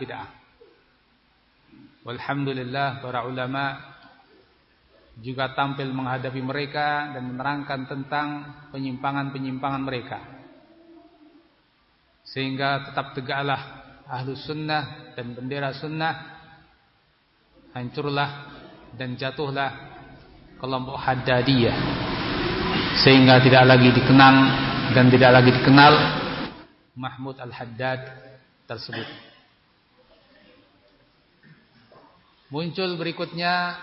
bid'ah. Walhamdulillah para ulama juga tampil menghadapi mereka dan menerangkan tentang penyimpangan-penyimpangan mereka. Sehingga tetap tegaklah ahlu sunnah dan bendera sunnah hancurlah dan jatuhlah kelompok haddadiyah sehingga tidak lagi dikenang dan tidak lagi dikenal Mahmud Al-Haddad tersebut. Muncul berikutnya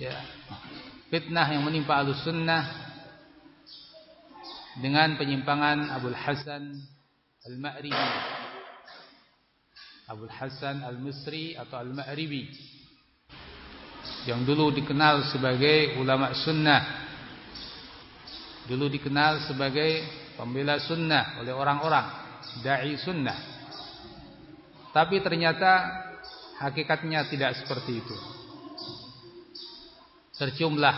ya, fitnah yang menimpa Ahlussunnah dengan penyimpangan Abdul Hasan Al-Ma'ribi. Abdul Hasan Al-Misri atau Al-Ma'ribi yang dulu dikenal sebagai ulama sunnah. Dulu dikenal sebagai pembela sunnah oleh orang-orang, dai sunnah. Tapi ternyata Hakikatnya tidak seperti itu. Terciumlah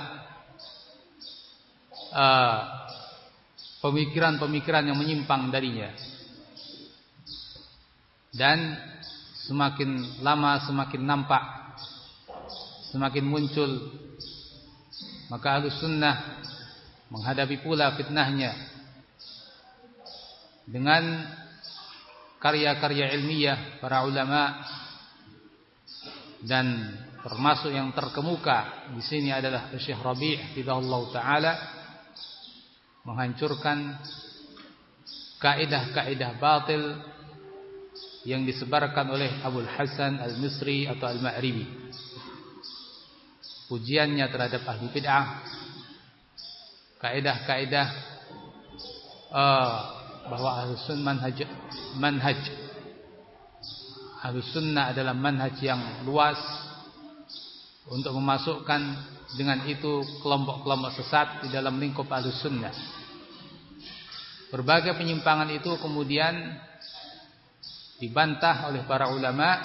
uh, pemikiran-pemikiran uh, yang menyimpang darinya. Dan semakin lama semakin nampak, semakin muncul. Maka ahlu sunnah menghadapi pula fitnahnya dengan karya-karya ilmiah para ulama dan termasuk yang terkemuka di sini adalah Syekh Rabi' hidayahullah taala menghancurkan kaidah-kaidah batil yang disebarkan oleh Abdul Hasan Al-Misri atau Al-Ma'ribi. Pujiannya terhadap ahli bid'ah kaidah-kaidah uh, bahwa ahli sunnah manhaj manhaj Ahlus sunnah adalah manhaj yang luas untuk memasukkan dengan itu kelompok-kelompok sesat di dalam lingkup Ahlus sunnah. Berbagai penyimpangan itu kemudian dibantah oleh para ulama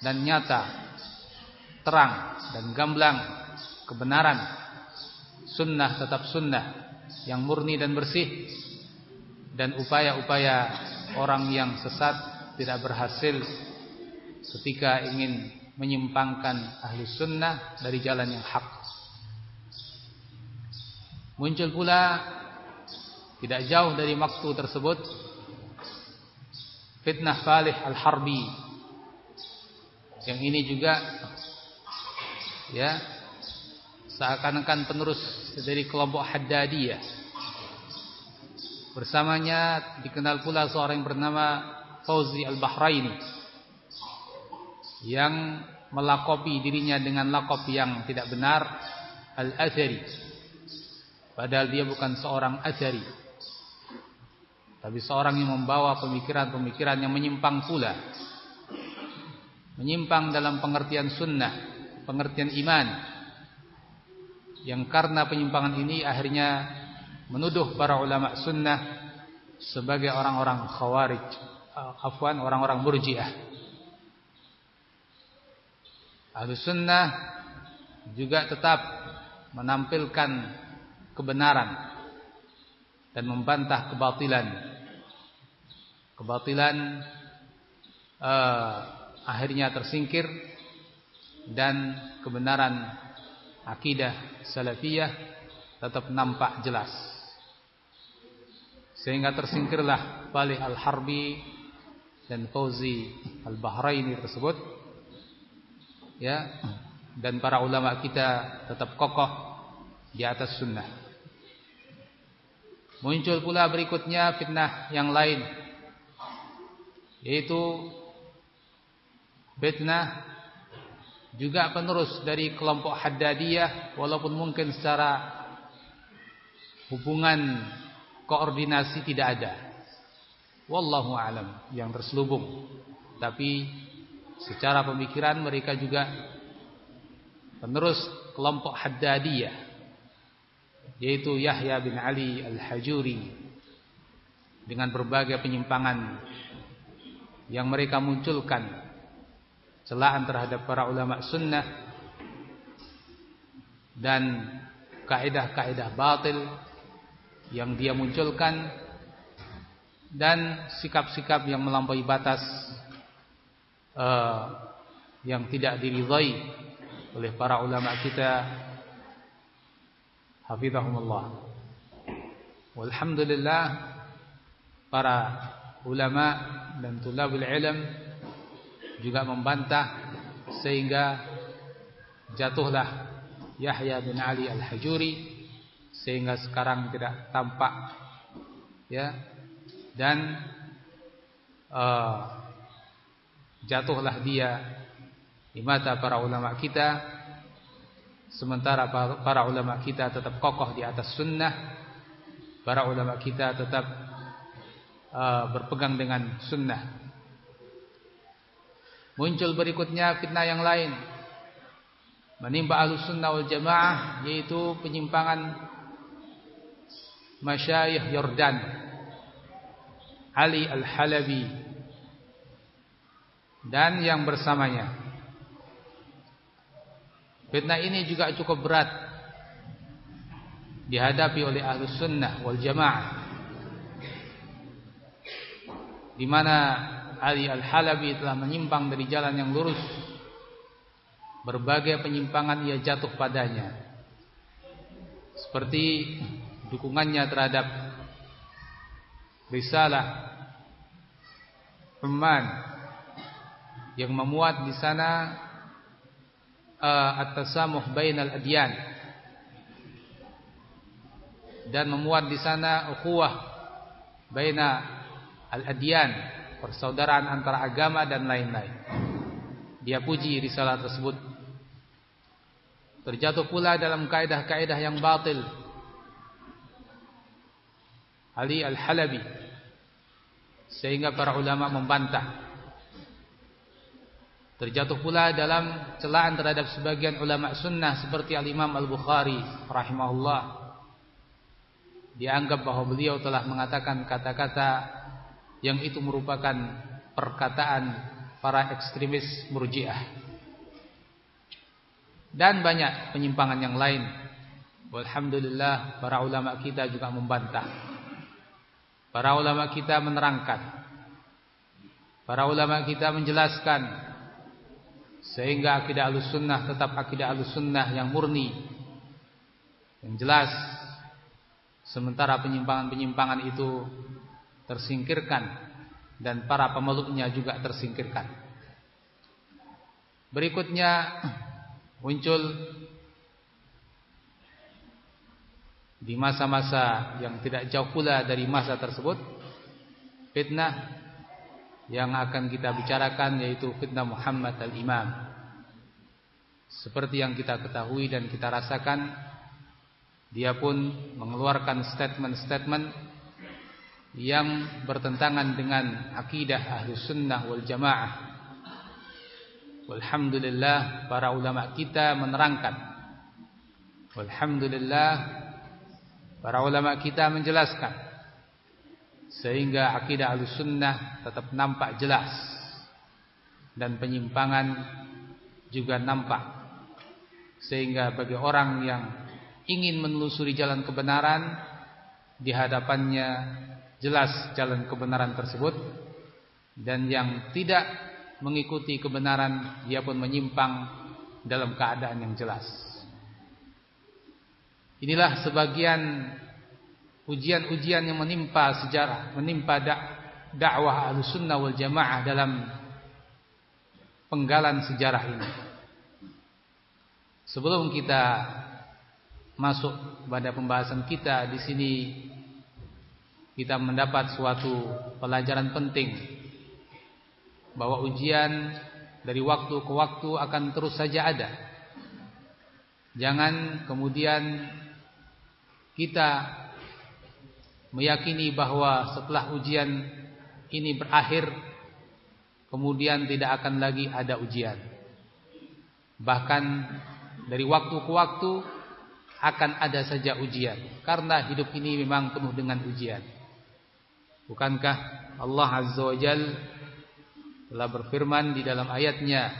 dan nyata, terang dan gamblang kebenaran sunnah tetap sunnah yang murni dan bersih dan upaya-upaya orang yang sesat tidak berhasil ketika ingin menyimpangkan ahli sunnah dari jalan yang hak. Muncul pula tidak jauh dari waktu tersebut fitnah Falih Al-Harbi yang ini juga ya seakan-akan penerus dari kelompok Haddadiyah bersamanya dikenal pula seorang yang bernama Fauzi Al-Bahraini yang melakopi dirinya dengan lakop yang tidak benar Al-Azhari padahal dia bukan seorang Azhari tapi seorang yang membawa pemikiran-pemikiran yang menyimpang pula. Menyimpang dalam pengertian sunnah pengertian iman yang karena penyimpangan ini akhirnya menuduh para ulama sunnah sebagai orang-orang khawarij afwan orang-orang murjiah. Ahlu sunnah juga tetap menampilkan kebenaran dan membantah kebatilan. Kebatilan uh, akhirnya tersingkir dan kebenaran akidah salafiyah tetap nampak jelas. Sehingga tersingkirlah Balih Al-Harbi dan Fauzi Al-Bahraini tersebut ya dan para ulama kita tetap kokoh di atas sunnah. Muncul pula berikutnya fitnah yang lain yaitu fitnah juga penerus dari kelompok Haddadiyah walaupun mungkin secara hubungan koordinasi tidak ada Wallahu alam yang terselubung. Tapi secara pemikiran mereka juga penerus kelompok Haddadiyah yaitu Yahya bin Ali Al-Hajuri dengan berbagai penyimpangan yang mereka munculkan celaan terhadap para ulama sunnah dan kaidah-kaidah batil yang dia munculkan dan sikap-sikap yang melampaui batas uh, yang tidak diridhai oleh para ulama kita. Hafizahumullah. Walhamdulillah para ulama dan tulabul ilm juga membantah sehingga jatuhlah Yahya bin Ali Al-Hajuri sehingga sekarang tidak tampak ya dan uh, jatuhlah dia di mata para ulama kita. Sementara para ulama kita tetap kokoh di atas sunnah. Para ulama kita tetap uh, berpegang dengan sunnah. Muncul berikutnya fitnah yang lain. Menimpa ahlus sunnah wal jamaah yaitu penyimpangan masyayikh Yordan Ali Al-Halabi dan yang bersamanya. Fitnah ini juga cukup berat dihadapi oleh ahlu sunnah wal jamaah. Di mana Ali Al-Halabi telah menyimpang dari jalan yang lurus. Berbagai penyimpangan ia jatuh padanya. Seperti dukungannya terhadap risalah Umman yang memuat di sana uh, at-tasamuh bainal adyan. Dan memuat di sana ukhuwah baina al-adyan persaudaraan antara agama dan lain-lain. Dia puji risalah tersebut. Terjatuh pula dalam kaidah-kaidah yang batil Ali Al-Halabi sehingga para ulama membantah. Terjatuh pula dalam celaan terhadap sebagian ulama sunnah seperti Al-Imam Al-Bukhari rahimahullah. Dianggap bahwa beliau telah mengatakan kata-kata yang itu merupakan perkataan para ekstremis murjiah. Dan banyak penyimpangan yang lain. Alhamdulillah para ulama kita juga membantah. Para ulama kita menerangkan. Para ulama kita menjelaskan. Sehingga akidah al-sunnah tetap akidah al-sunnah yang murni. Yang jelas. Sementara penyimpangan-penyimpangan itu tersingkirkan. Dan para pemeluknya juga tersingkirkan. Berikutnya muncul di masa-masa yang tidak jauh pula dari masa tersebut fitnah yang akan kita bicarakan yaitu fitnah Muhammad al-Imam. Seperti yang kita ketahui dan kita rasakan dia pun mengeluarkan statement-statement yang bertentangan dengan akidah ahli sunnah wal jamaah. Walhamdulillah para ulama kita menerangkan. Walhamdulillah Para ulama kita menjelaskan sehingga akidah al-sunnah tetap nampak jelas dan penyimpangan juga nampak. Sehingga bagi orang yang ingin menelusuri jalan kebenaran di hadapannya jelas jalan kebenaran tersebut dan yang tidak mengikuti kebenaran dia pun menyimpang dalam keadaan yang jelas Inilah sebagian ujian-ujian yang menimpa sejarah, menimpa dakwah Ahlussunnah wal Jamaah dalam penggalan sejarah ini. Sebelum kita masuk pada pembahasan kita di sini kita mendapat suatu pelajaran penting bahwa ujian dari waktu ke waktu akan terus saja ada. Jangan kemudian kita meyakini bahwa setelah ujian ini berakhir kemudian tidak akan lagi ada ujian. Bahkan dari waktu ke waktu akan ada saja ujian karena hidup ini memang penuh dengan ujian. Bukankah Allah Azza wa Jal telah berfirman di dalam ayatnya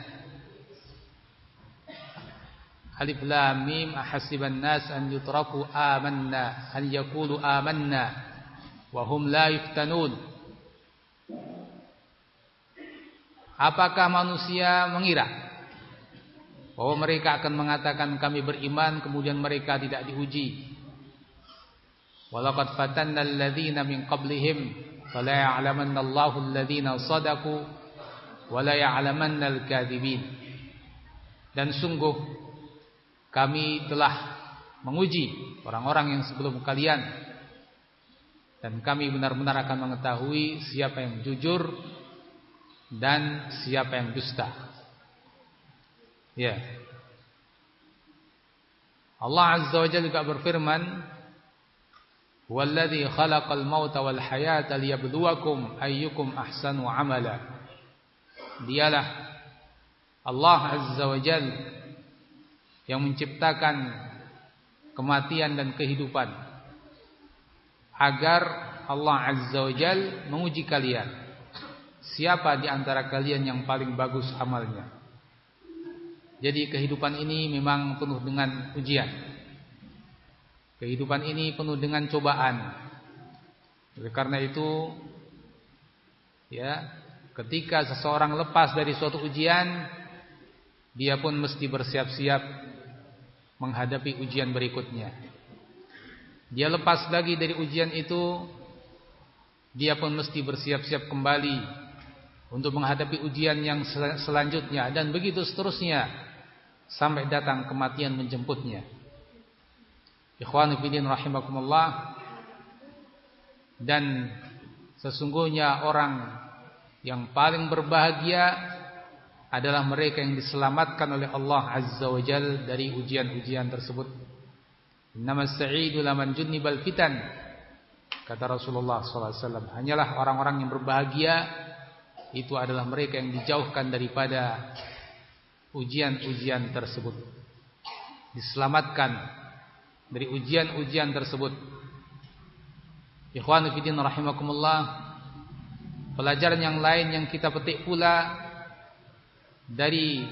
Alif lam mim ahasiban nas an yutraku amanna an yakulu amanna wa hum la yuftanun. Apakah manusia mengira bahwa mereka akan mengatakan kami beriman kemudian mereka tidak diuji? Walaqad fatanna alladhina min qablihim fala ya'lamanna Allahu alladhina sadaqu wala ya'lamanna al-kadhibin. Dan sungguh kami telah menguji orang-orang yang sebelum kalian dan kami benar-benar akan mengetahui siapa yang jujur dan siapa yang dusta. Ya. Allah Azza wa Jalla juga berfirman, "Walladzi khalaqal mauta wal hayata liyabluwakum ayyukum ahsanu amala." Dialah Allah Azza wa Jalla yang menciptakan kematian dan kehidupan agar Allah Azza wa Jalla menguji kalian Siapa di antara kalian yang paling bagus amalnya? Jadi kehidupan ini memang penuh dengan ujian. Kehidupan ini penuh dengan cobaan. Oleh karena itu ya, ketika seseorang lepas dari suatu ujian, dia pun mesti bersiap-siap menghadapi ujian berikutnya. Dia lepas lagi dari ujian itu, dia pun mesti bersiap-siap kembali untuk menghadapi ujian yang sel selanjutnya dan begitu seterusnya sampai datang kematian menjemputnya. Ikhwan fillah rahimakumullah dan sesungguhnya orang yang paling berbahagia adalah mereka yang diselamatkan oleh Allah Azza wa Jal dari ujian-ujian tersebut. Innamas sa'idu laman junnibal fitan kata Rasulullah SAW. Hanyalah orang-orang yang berbahagia itu adalah mereka yang dijauhkan daripada ujian-ujian tersebut. Diselamatkan dari ujian-ujian tersebut. Ikhwan fillah rahimakumullah. Pelajaran yang lain yang kita petik pula dari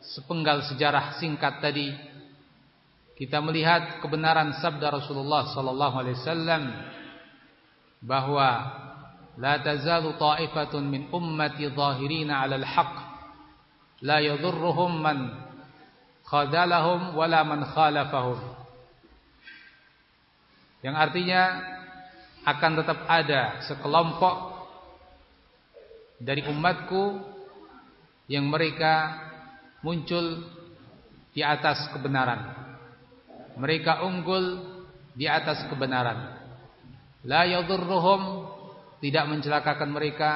sepenggal sejarah singkat tadi kita melihat kebenaran sabda Rasulullah sallallahu alaihi wasallam bahwa la tazalu ta'ifatun min ummati zahirina 'ala al-haq. La yadhurruhum man khadalahum wala man khalafahum. Yang artinya akan tetap ada sekelompok dari umatku yang mereka muncul di atas kebenaran. Mereka unggul di atas kebenaran. La yadhurruhum tidak mencelakakan mereka.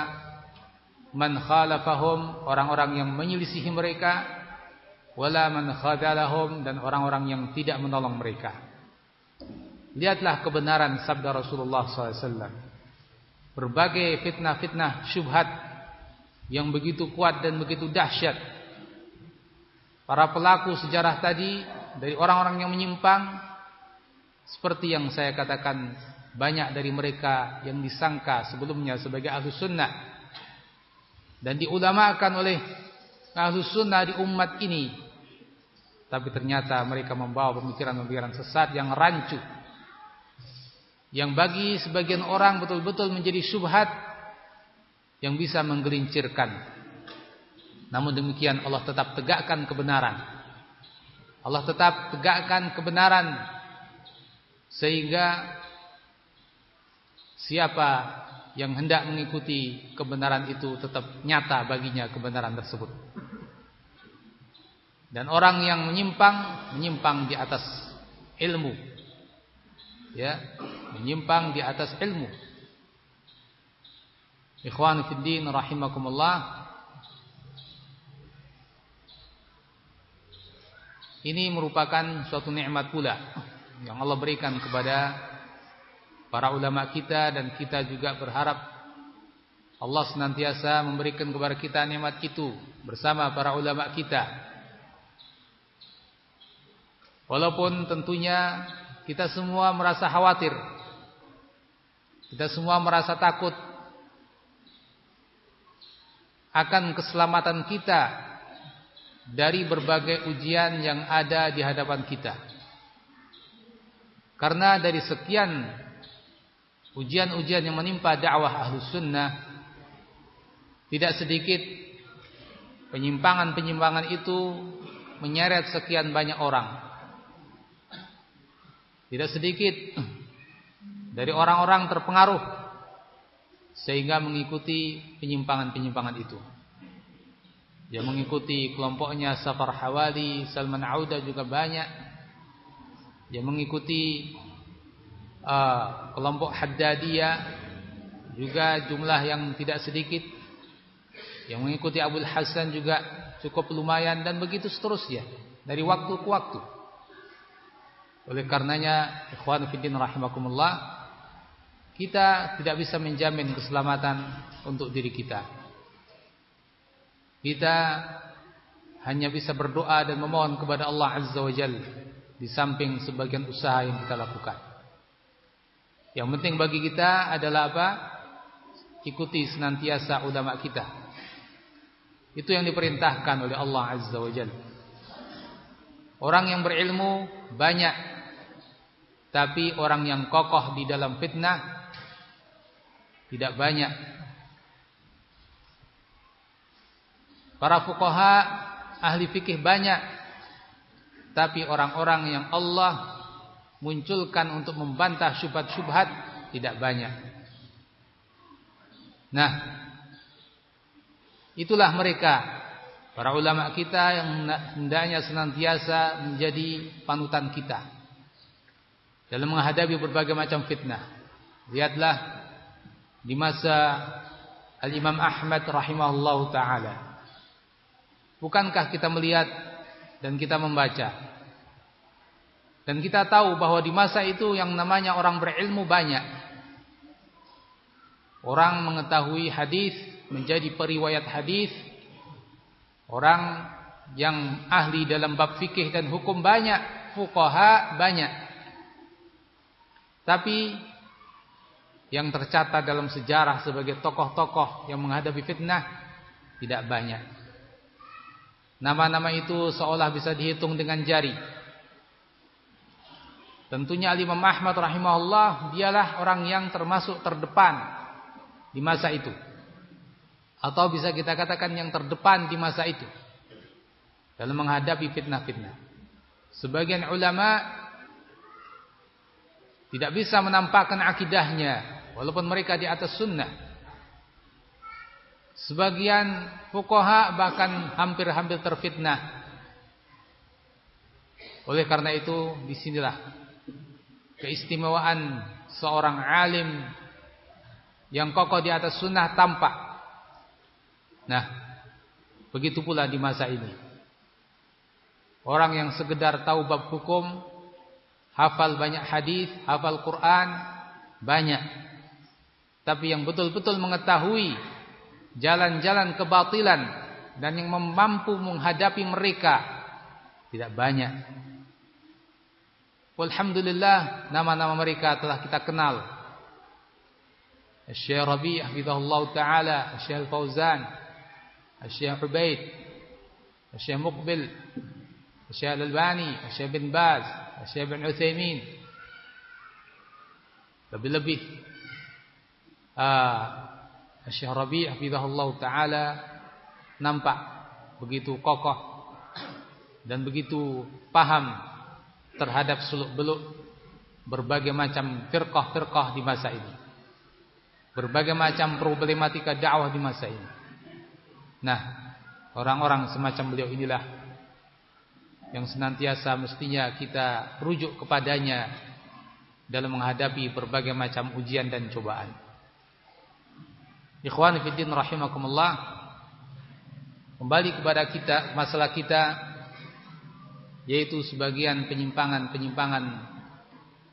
Man khalafahum orang-orang yang menyelisihi mereka. Wala man khadalahum dan orang-orang yang tidak menolong mereka. Lihatlah kebenaran sabda Rasulullah SAW berbagai fitnah-fitnah syubhat yang begitu kuat dan begitu dahsyat. Para pelaku sejarah tadi dari orang-orang yang menyimpang seperti yang saya katakan banyak dari mereka yang disangka sebelumnya sebagai ahlus sunnah. Dan diulamakan oleh ahlus sunnah di umat ini. Tapi ternyata mereka membawa pemikiran-pemikiran sesat yang rancu. Yang bagi sebagian orang betul-betul menjadi subhat yang bisa menggelincirkan namun demikian Allah tetap tegakkan kebenaran Allah tetap tegakkan kebenaran sehingga Siapa yang hendak mengikuti kebenaran itu tetap nyata baginya kebenaran tersebut. Dan orang yang menyimpang menyimpang di atas ilmu. Ya, menyimpang di atas ilmu. Ikhwan fiddin rahimakumullah. Ini merupakan suatu nikmat pula yang Allah berikan kepada para ulama kita dan kita juga berharap Allah senantiasa memberikan kepada kita nikmat itu bersama para ulama kita. Walaupun tentunya kita semua merasa khawatir. Kita semua merasa takut akan keselamatan kita dari berbagai ujian yang ada di hadapan kita. Karena dari sekian ujian-ujian yang menimpa dakwah ahlus sunnah tidak sedikit penyimpangan-penyimpangan itu menyeret sekian banyak orang. Tidak sedikit dari orang-orang terpengaruh sehingga mengikuti penyimpangan-penyimpangan itu. Yang mengikuti kelompoknya Safar Hawali, Salman Auda juga banyak. Yang mengikuti uh, kelompok Haddadiyah juga jumlah yang tidak sedikit. Yang mengikuti Abdul Hasan juga cukup lumayan dan begitu seterusnya dari waktu ke waktu. Oleh karenanya, ikhwan fillah rahimakumullah, kita tidak bisa menjamin keselamatan untuk diri kita. Kita hanya bisa berdoa dan memohon kepada Allah Azza wa Jalla di samping sebagian usaha yang kita lakukan. Yang penting bagi kita adalah apa? Ikuti senantiasa ulama kita. Itu yang diperintahkan oleh Allah Azza wa Jalla. Orang yang berilmu banyak tapi orang yang kokoh di dalam fitnah tidak banyak. Para fuqaha ahli fikih banyak. Tapi orang-orang yang Allah munculkan untuk membantah syubhat-syubhat tidak banyak. Nah, itulah mereka para ulama kita yang hendaknya senantiasa menjadi panutan kita dalam menghadapi berbagai macam fitnah. Lihatlah di masa Al-Imam Ahmad rahimahullahu taala. Bukankah kita melihat dan kita membaca dan kita tahu bahwa di masa itu yang namanya orang berilmu banyak. Orang mengetahui hadis, menjadi periwayat hadis. Orang yang ahli dalam bab fikih dan hukum banyak, fuqaha banyak. Tapi yang tercatat dalam sejarah sebagai tokoh-tokoh yang menghadapi fitnah tidak banyak. Nama-nama itu seolah bisa dihitung dengan jari. Tentunya Imam Ahmad rahimahullah dialah orang yang termasuk terdepan di masa itu. Atau bisa kita katakan yang terdepan di masa itu. Dalam menghadapi fitnah-fitnah. Sebagian ulama tidak bisa menampakkan akidahnya walaupun mereka di atas sunnah. Sebagian fuqaha bahkan hampir-hampir terfitnah. Oleh karena itu di sinilah keistimewaan seorang alim yang kokoh di atas sunnah tampak. Nah, begitu pula di masa ini. Orang yang sekedar tahu bab hukum hafal banyak hadis, hafal Quran banyak. Tapi yang betul-betul mengetahui jalan-jalan kebatilan dan yang mampu menghadapi mereka tidak banyak. Alhamdulillah nama-nama mereka telah kita kenal. Syekh Rabi' hafizahullah taala, Syekh Fauzan, Syekh Ubaid, Syekh Muqbil, Syekh Al-Albani, Syekh bin Baz, Syekh bin Utsaimin lebih-lebih ah Syekh Rabi' hafizahullah taala nampak begitu kokoh dan begitu paham terhadap seluk-beluk berbagai macam firqah-firqah di masa ini. Berbagai macam problematika dakwah di masa ini. Nah, orang-orang semacam beliau inilah yang senantiasa mestinya kita rujuk kepadanya dalam menghadapi berbagai macam ujian dan cobaan. Ikhwan fillah rahimakumullah. Kembali kepada kita masalah kita yaitu sebagian penyimpangan-penyimpangan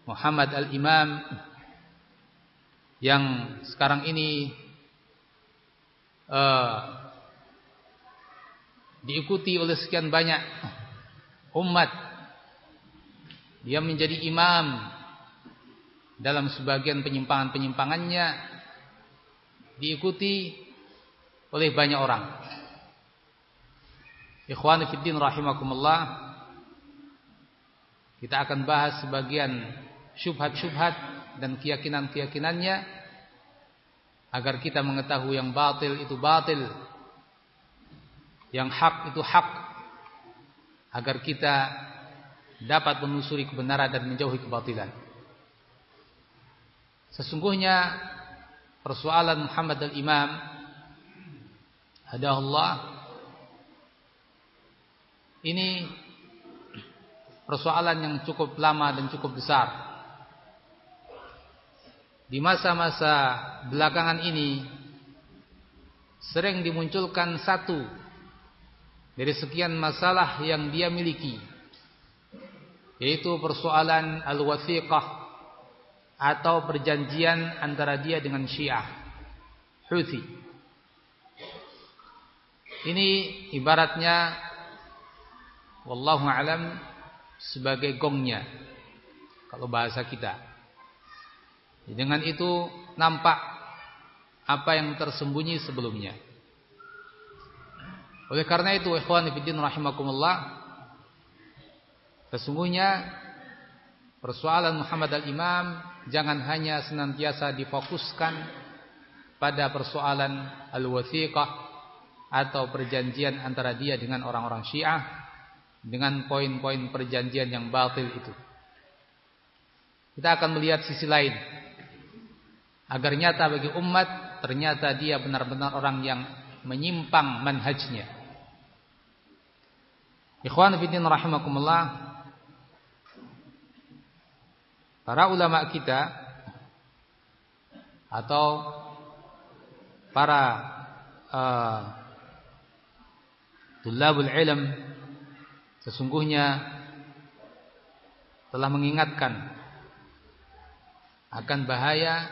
Muhammad al-Imam yang sekarang ini uh, diikuti oleh sekian banyak umat dia menjadi imam dalam sebagian penyimpangan-penyimpangannya diikuti oleh banyak orang. Ikhwan fillah rahimakumullah. Kita akan bahas sebagian syubhat-syubhat dan keyakinan-keyakinannya agar kita mengetahui yang batil itu batil. yang hak itu hak agar kita dapat menelusuri kebenaran dan menjauhi kebatilan. Sesungguhnya persoalan Muhammad al-Imam Allah ini persoalan yang cukup lama dan cukup besar. Di masa-masa belakangan ini sering dimunculkan satu dari sekian masalah yang dia miliki yaitu persoalan al-wathiqah atau perjanjian antara dia dengan Syiah Houthi ini ibaratnya wallahu alam sebagai gongnya kalau bahasa kita. Dengan itu nampak apa yang tersembunyi sebelumnya. Oleh karena itu ikhwan fillah rahimakumullah sesungguhnya persoalan Muhammad al-Imam jangan hanya senantiasa difokuskan pada persoalan al-wathiqah atau perjanjian antara dia dengan orang-orang Syiah dengan poin-poin perjanjian yang batil itu. Kita akan melihat sisi lain agar nyata bagi umat ternyata dia benar-benar orang yang menyimpang manhajnya. Ikhwan fillah rahimakumullah. Para ulama kita atau para uh, tulabul ilm sesungguhnya telah mengingatkan akan bahaya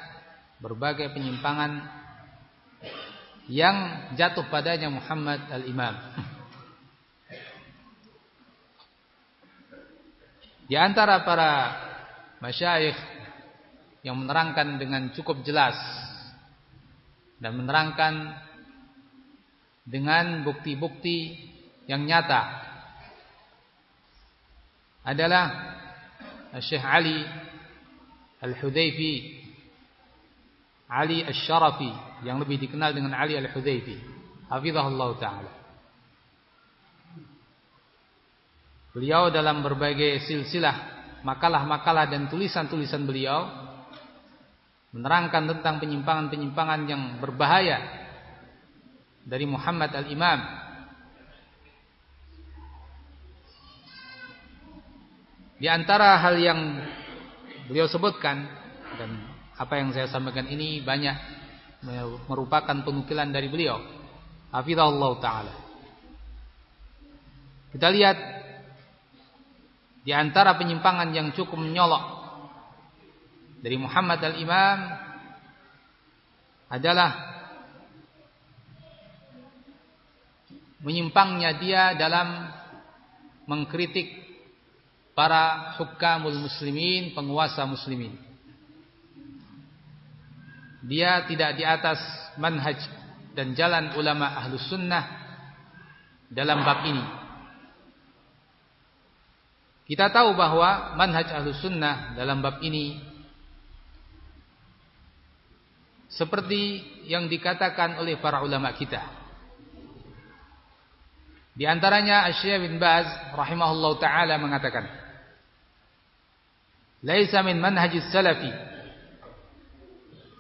berbagai penyimpangan yang jatuh padanya Muhammad al-Imam. Di antara para masyayikh yang menerangkan dengan cukup jelas dan menerangkan dengan bukti-bukti yang nyata adalah Syekh Ali Al-Hudayfi Ali Al-Sharafi yang lebih dikenal dengan Ali Al-Hudayfi. Hafizahullah taala. Beliau dalam berbagai silsilah makalah-makalah dan tulisan-tulisan beliau menerangkan tentang penyimpangan-penyimpangan yang berbahaya dari Muhammad al-Imam Di antara hal yang beliau sebutkan dan apa yang saya sampaikan ini banyak merupakan penukilan dari beliau. Hafizahullah taala. Kita lihat di antara penyimpangan yang cukup menyolok dari Muhammad al-Imam adalah menyimpangnya dia dalam mengkritik para hukamul muslimin, penguasa muslimin. Dia tidak di atas manhaj dan jalan ulama ahlus sunnah dalam bab ini. Kita tahu bahwa manhaj ahlus sunnah dalam bab ini seperti yang dikatakan oleh para ulama kita. Di antaranya Asy-Syaikh bin Baz rahimahullah taala mengatakan, "Laisa min manhajis salafi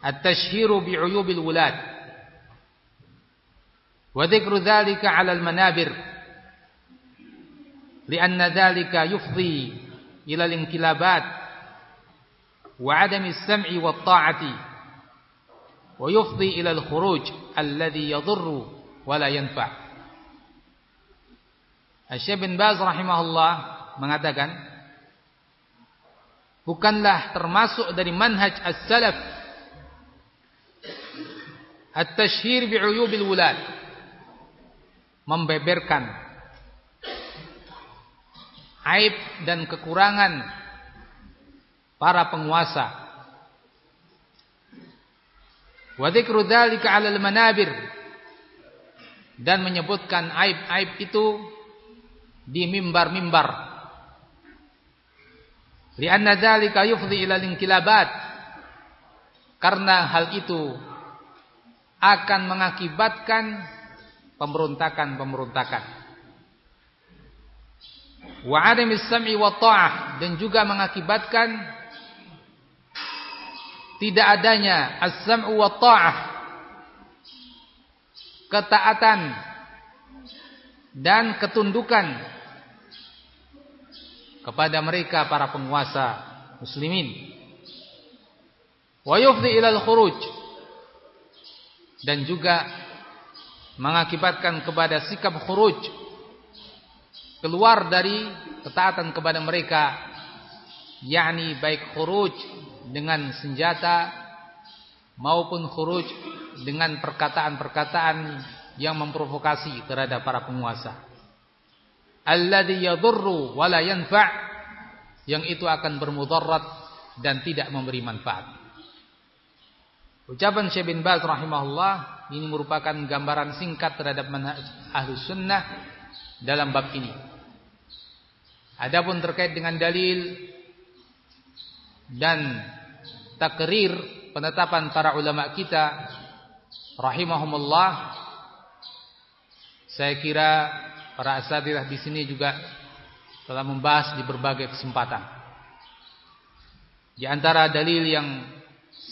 at-tashhiru bi'uyubil wulad wa dzikru dzalika 'ala al-manabir." لأن ذلك يفضي إلى الانقلابات وعدم السمع والطاعة ويفضي إلى الخروج الذي يضر ولا ينفع Syekh bin Baz rahimahullah mengatakan bukanlah termasuk dari manhaj as-salaf at-tashhir bi'uyubil wulad membeberkan aib dan kekurangan para penguasa. Wa dzikru dzalika 'alal manabir dan menyebutkan aib-aib itu di mimbar-mimbar. Lianna dzalika yufdi ila inkilabat. Karena hal itu akan mengakibatkan pemberontakan-pemberontakan. Wa adamis sam'i wa ta'ah. Dan juga mengakibatkan tidak adanya as-sam'u wa ta'ah. Ketaatan dan ketundukan kepada mereka para penguasa muslimin. Wa yufdi ila al-khuruj dan juga mengakibatkan kepada sikap khuruj keluar dari ketaatan kepada mereka yakni baik khuruj dengan senjata maupun khuruj dengan perkataan-perkataan yang memprovokasi terhadap para penguasa alladhi yadurru wa la yanfa' yang itu akan bermudarat dan tidak memberi manfaat ucapan Syekh bin Baz rahimahullah ini merupakan gambaran singkat terhadap manhaj ahlu sunnah dalam bab ini. Adapun terkait dengan dalil dan takrir penetapan para ulama kita rahimahumullah saya kira para asatidah di sini juga telah membahas di berbagai kesempatan. Di antara dalil yang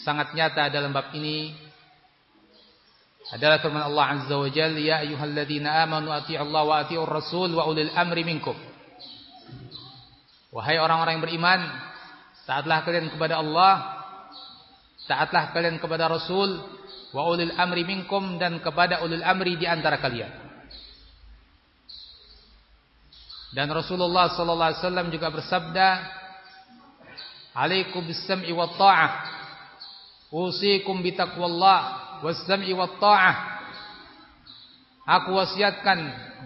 sangat nyata dalam bab ini adalah firman Allah Azza wa Jalla ya ayyuhalladzina amanu wa atiiur rasul wa ulil amri minkum wahai orang-orang yang beriman taatlah kalian kepada Allah taatlah kalian kepada rasul wa ulil amri minkum dan kepada ulil amri di antara kalian dan Rasulullah sallallahu alaihi wasallam juga bersabda Alaikum bis-sam'i wat ta'ah usikum bi taqwallah wassam'i wat ta'ah. Aku wasiatkan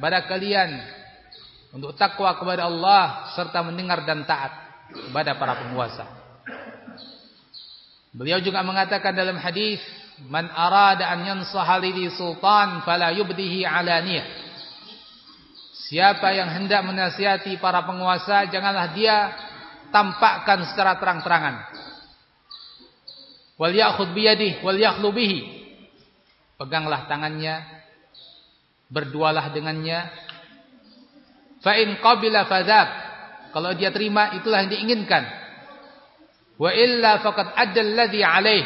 pada kalian untuk takwa kepada Allah serta mendengar dan taat kepada para penguasa. Beliau juga mengatakan dalam hadis, "Man arada an yansaha li sultan fala yubdihi alaniyah." Siapa yang hendak menasihati para penguasa, janganlah dia tampakkan secara terang-terangan. Wal ya'khudh biyadihi wal yakhlu bihi. Peganglah tangannya, berdualah dengannya. Fa in qabila fadzab. Kalau dia terima itulah yang diinginkan. Wa illa faqad alladhi alaih.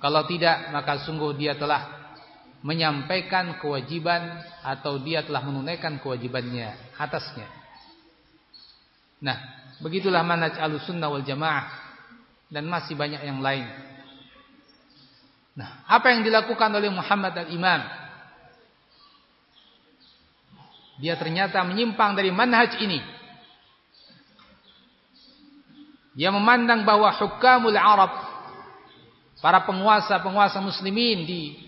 Kalau tidak maka sungguh dia telah menyampaikan kewajiban atau dia telah menunaikan kewajibannya atasnya. Nah, begitulah manhaj Ahlussunnah wal Jamaah dan masih banyak yang lain. Nah, apa yang dilakukan oleh Muhammad al-Imam? Dia ternyata menyimpang dari manhaj ini. Dia memandang bahwa hukamul Arab, para penguasa-penguasa muslimin di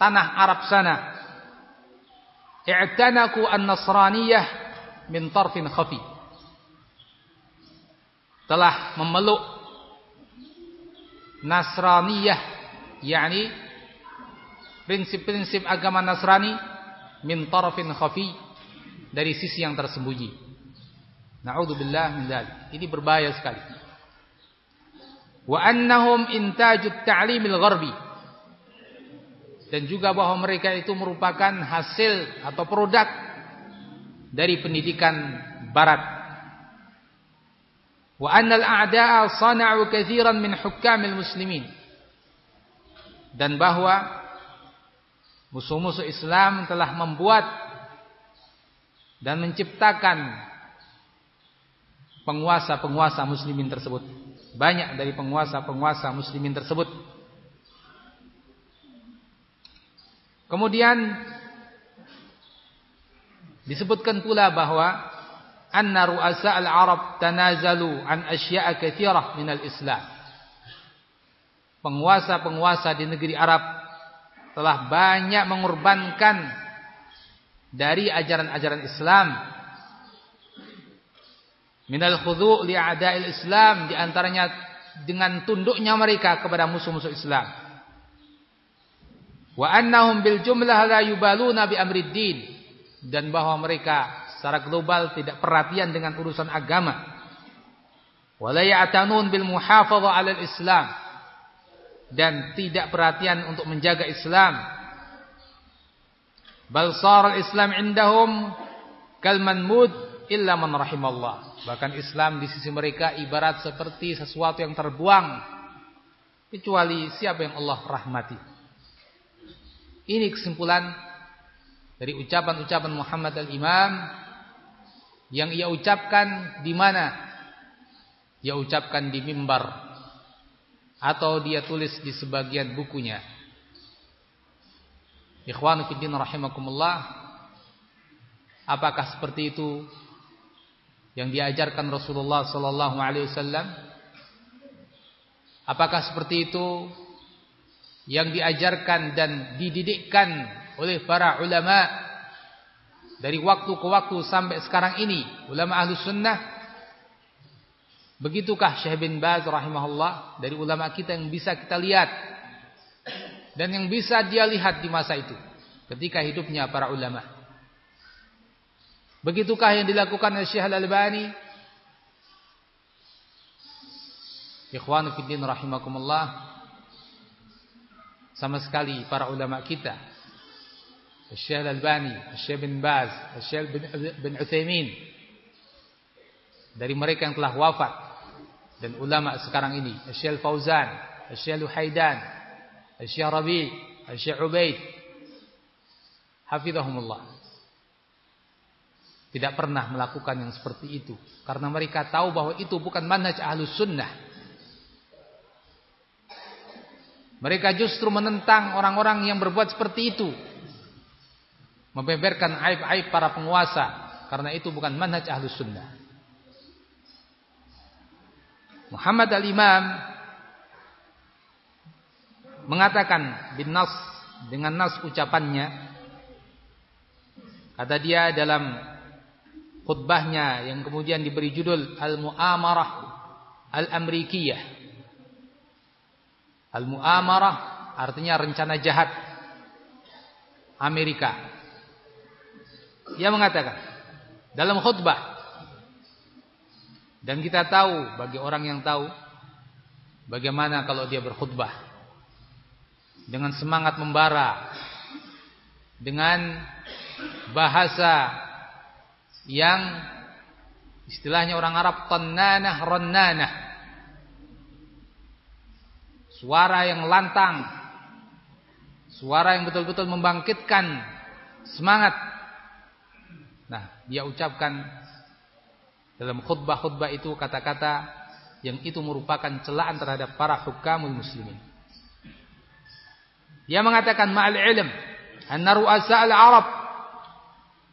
tanah Arab sana, i'tanaku an-nasraniyah min tarfin khafi. Telah memeluk Nasraniyah yakni prinsip-prinsip agama Nasrani min tarafin khafi dari sisi yang tersembunyi. Na'udzubillah min dzalik. Ini berbahaya sekali. Wa annahum intajut ta'limil gharbi. Dan juga bahwa mereka itu merupakan hasil atau produk dari pendidikan barat. Wa annal a'da'a sana'u katsiran min hukamil muslimin dan bahwa musuh-musuh Islam telah membuat dan menciptakan penguasa-penguasa muslimin tersebut. Banyak dari penguasa-penguasa muslimin tersebut. Kemudian disebutkan pula bahwa anna ru'asa al-Arab tanazalu an asya'a katsirah min al-Islam penguasa-penguasa di negeri Arab telah banyak mengorbankan dari ajaran-ajaran Islam. Minal khudu' li'ada'il Islam di antaranya dengan tunduknya mereka kepada musuh-musuh Islam. Wa annahum bil jumlah la yubaluna bi amriddin dan bahwa mereka secara global tidak perhatian dengan urusan agama. Wa la ya'tanun bil muhafadhah 'ala al-islam dan tidak perhatian untuk menjaga Islam. Bal sar al-Islam indahum kal manmud illa man rahimallah. Bahkan Islam di sisi mereka ibarat seperti sesuatu yang terbuang kecuali siapa yang Allah rahmati. Ini kesimpulan dari ucapan-ucapan Muhammad al-Imam yang ia ucapkan di mana? Ia ucapkan di mimbar atau dia tulis di sebagian bukunya. Ikhwanu rahimakumullah. Apakah seperti itu yang diajarkan Rasulullah sallallahu alaihi wasallam? Apakah seperti itu yang diajarkan dan dididikkan oleh para ulama dari waktu ke waktu sampai sekarang ini, ulama ahlu sunnah? Begitukah Syekh bin Baz rahimahullah dari ulama kita yang bisa kita lihat dan yang bisa dia lihat di masa itu ketika hidupnya para ulama. Begitukah yang dilakukan oleh Syekh Al-Albani? Ikhwanu fiddin rahimakumullah. Sama sekali para ulama kita. Syekh Al-Albani, Syekh bin Baz, Syekh bin, bin Uthaymin. Dari mereka yang telah wafat dan ulama sekarang ini, Syekh Fauzan, Syekh Luhaidan, Syekh Rabi, Syekh Ubaid. Hafizahumullah. Tidak pernah melakukan yang seperti itu. Karena mereka tahu bahwa itu bukan manhaj ahlus sunnah. Mereka justru menentang orang-orang yang berbuat seperti itu. Membeberkan aib-aib para penguasa. Karena itu bukan manhaj ahlus sunnah. Muhammad al-Imam mengatakan bin nas dengan nas ucapannya kata dia dalam khutbahnya yang kemudian diberi judul Al-Mu'amarah Al-Amrikiyah Al-Mu'amarah artinya rencana jahat Amerika. Dia mengatakan dalam khutbah dan kita tahu bagi orang yang tahu bagaimana kalau dia berkhutbah dengan semangat membara dengan bahasa yang istilahnya orang Arab tannanah rannanah. Suara yang lantang suara yang betul-betul membangkitkan semangat. Nah dia ucapkan dalam khutbah-khutbah itu kata-kata yang itu merupakan celaan terhadap para hukamul muslimin dia mengatakan ma'al ilm anna ru'asa al-arab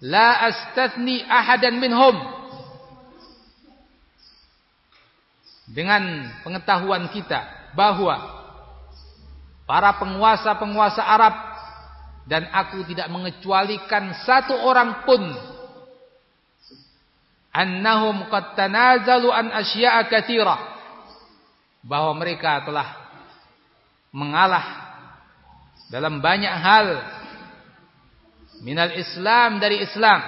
la astathni ahadan minhum. Dengan pengetahuan kita bahwa para penguasa-penguasa Arab dan aku tidak mengecualikan satu orang pun annahum qad tanazalu an asya'a katsira bahwa mereka telah mengalah dalam banyak hal. Minal Islam dari Islam.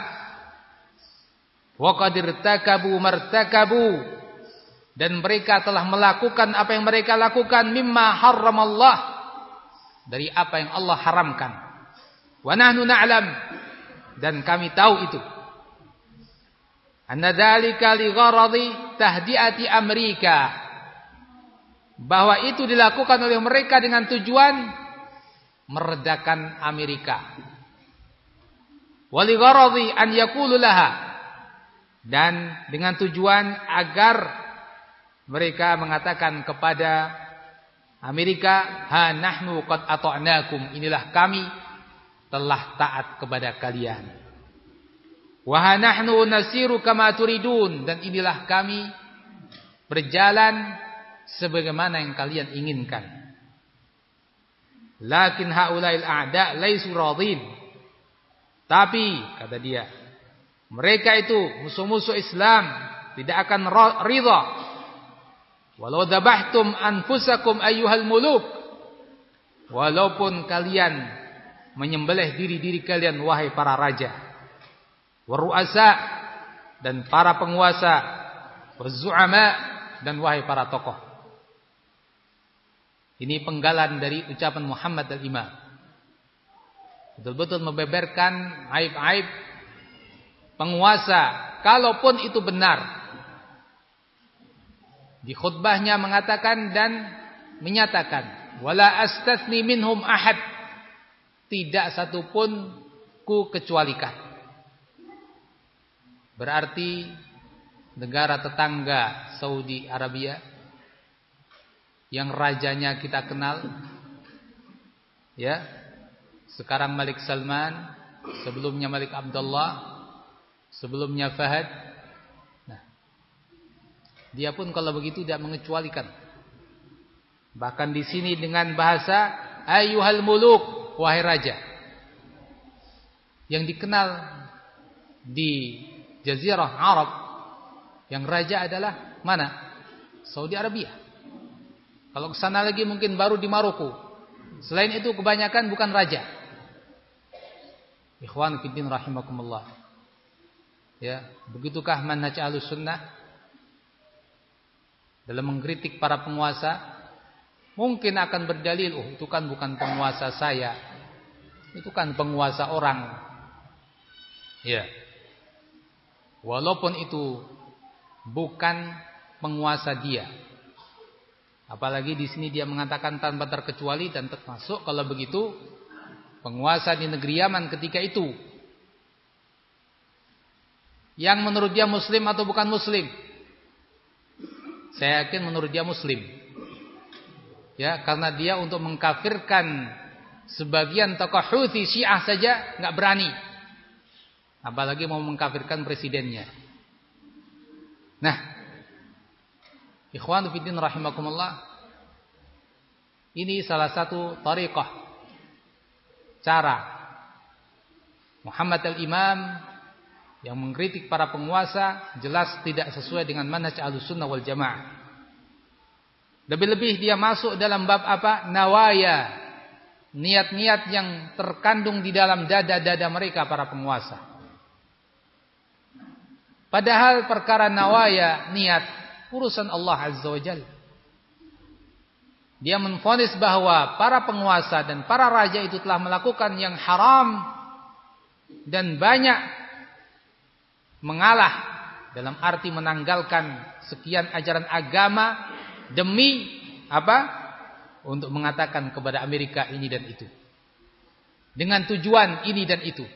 Wa qad irtakabu martakabu. Dan mereka telah melakukan apa yang mereka lakukan. Mimma harramallah. Dari apa yang Allah haramkan. Wa nahnu na'lam. Dan kami tahu itu. Anna dzalika li gharadi tahdiati Amerika. Bahwa itu dilakukan oleh mereka dengan tujuan meredakan Amerika. Wali gharadhi an yaqulu dan dengan tujuan agar mereka mengatakan kepada Amerika, "Ha nahnu qad ata'nakum." Inilah kami telah taat kepada kalian. Wa nahnu nasiru kama turidun dan inilah kami berjalan sebagaimana yang kalian inginkan. Lakin haulail a'da laisu radin. Tapi kata dia, mereka itu musuh-musuh Islam tidak akan ridha. Walau dabahtum anfusakum ayyuhal muluk. Walaupun kalian menyembelih diri-diri kalian wahai para raja. Waru'asa dan para penguasa. Wazu'ama dan wahai para tokoh. Ini penggalan dari ucapan Muhammad al-Imam. betul-betul membeberkan aib-aib penguasa kalaupun itu benar. Di khutbahnya mengatakan dan menyatakan wala astathni minhum ahad. Tidak satupun ku kecualikan. Berarti negara tetangga Saudi Arabia yang rajanya kita kenal. Ya. Sekarang Malik Salman sebelumnya Malik Abdullah sebelumnya Fahad. Nah. Dia pun kalau begitu tidak mengecualikan. Bahkan di sini dengan bahasa ayuhal muluk wahai raja. Yang dikenal di jazirah Arab yang raja adalah mana? Saudi Arabia. Kalau ke sana lagi mungkin baru di Maroko. Selain itu kebanyakan bukan raja. Ikhwan fillah rahimakumullah. Ya, begitukah manhaj Ahlussunnah dalam mengkritik para penguasa? Mungkin akan berdalil, oh itu kan bukan penguasa saya. Itu kan penguasa orang. Ya. Walaupun itu bukan penguasa dia. Apalagi di sini dia mengatakan tanpa terkecuali dan termasuk kalau begitu penguasa di negeri Yaman ketika itu. Yang menurut dia muslim atau bukan muslim? Saya yakin menurut dia muslim. Ya, karena dia untuk mengkafirkan sebagian tokoh Houthi Syiah saja nggak berani. Apalagi mau mengkafirkan presidennya. Nah, ikhwan fillah rahimakumullah. Ini salah satu tariqah cara Muhammad al-Imam yang mengkritik para penguasa jelas tidak sesuai dengan manhaj Ahlussunnah wal Jamaah. Lebih-lebih dia masuk dalam bab apa? Nawaya. Niat-niat yang terkandung di dalam dada-dada mereka para penguasa. Padahal perkara nawaya, niat, urusan Allah Azza wa Jalla. Dia menfonis bahwa para penguasa dan para raja itu telah melakukan yang haram dan banyak mengalah dalam arti menanggalkan sekian ajaran agama demi apa? Untuk mengatakan kepada Amerika ini dan itu. Dengan tujuan ini dan itu.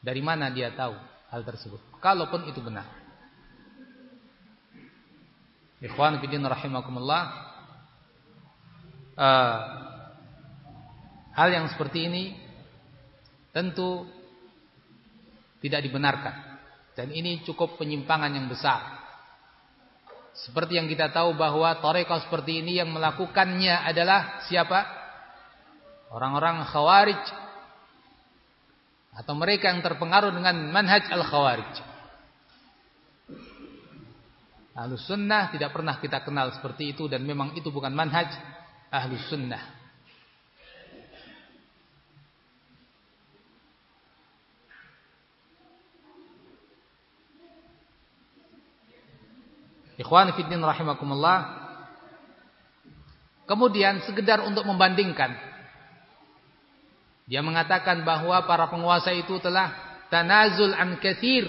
Dari mana dia tahu? hal tersebut. Kalaupun itu benar. Ikhwan fillah rahimakumullah. Uh, hal yang seperti ini tentu tidak dibenarkan dan ini cukup penyimpangan yang besar. Seperti yang kita tahu bahwa tarekat seperti ini yang melakukannya adalah siapa? Orang-orang khawarij atau mereka yang terpengaruh dengan manhaj al-khawarij. Ahlus sunnah tidak pernah kita kenal seperti itu dan memang itu bukan manhaj ahlus sunnah. Ikhwan rahimakumullah. Kemudian sekedar untuk membandingkan dia mengatakan bahwa para penguasa itu telah tanazul an kathir.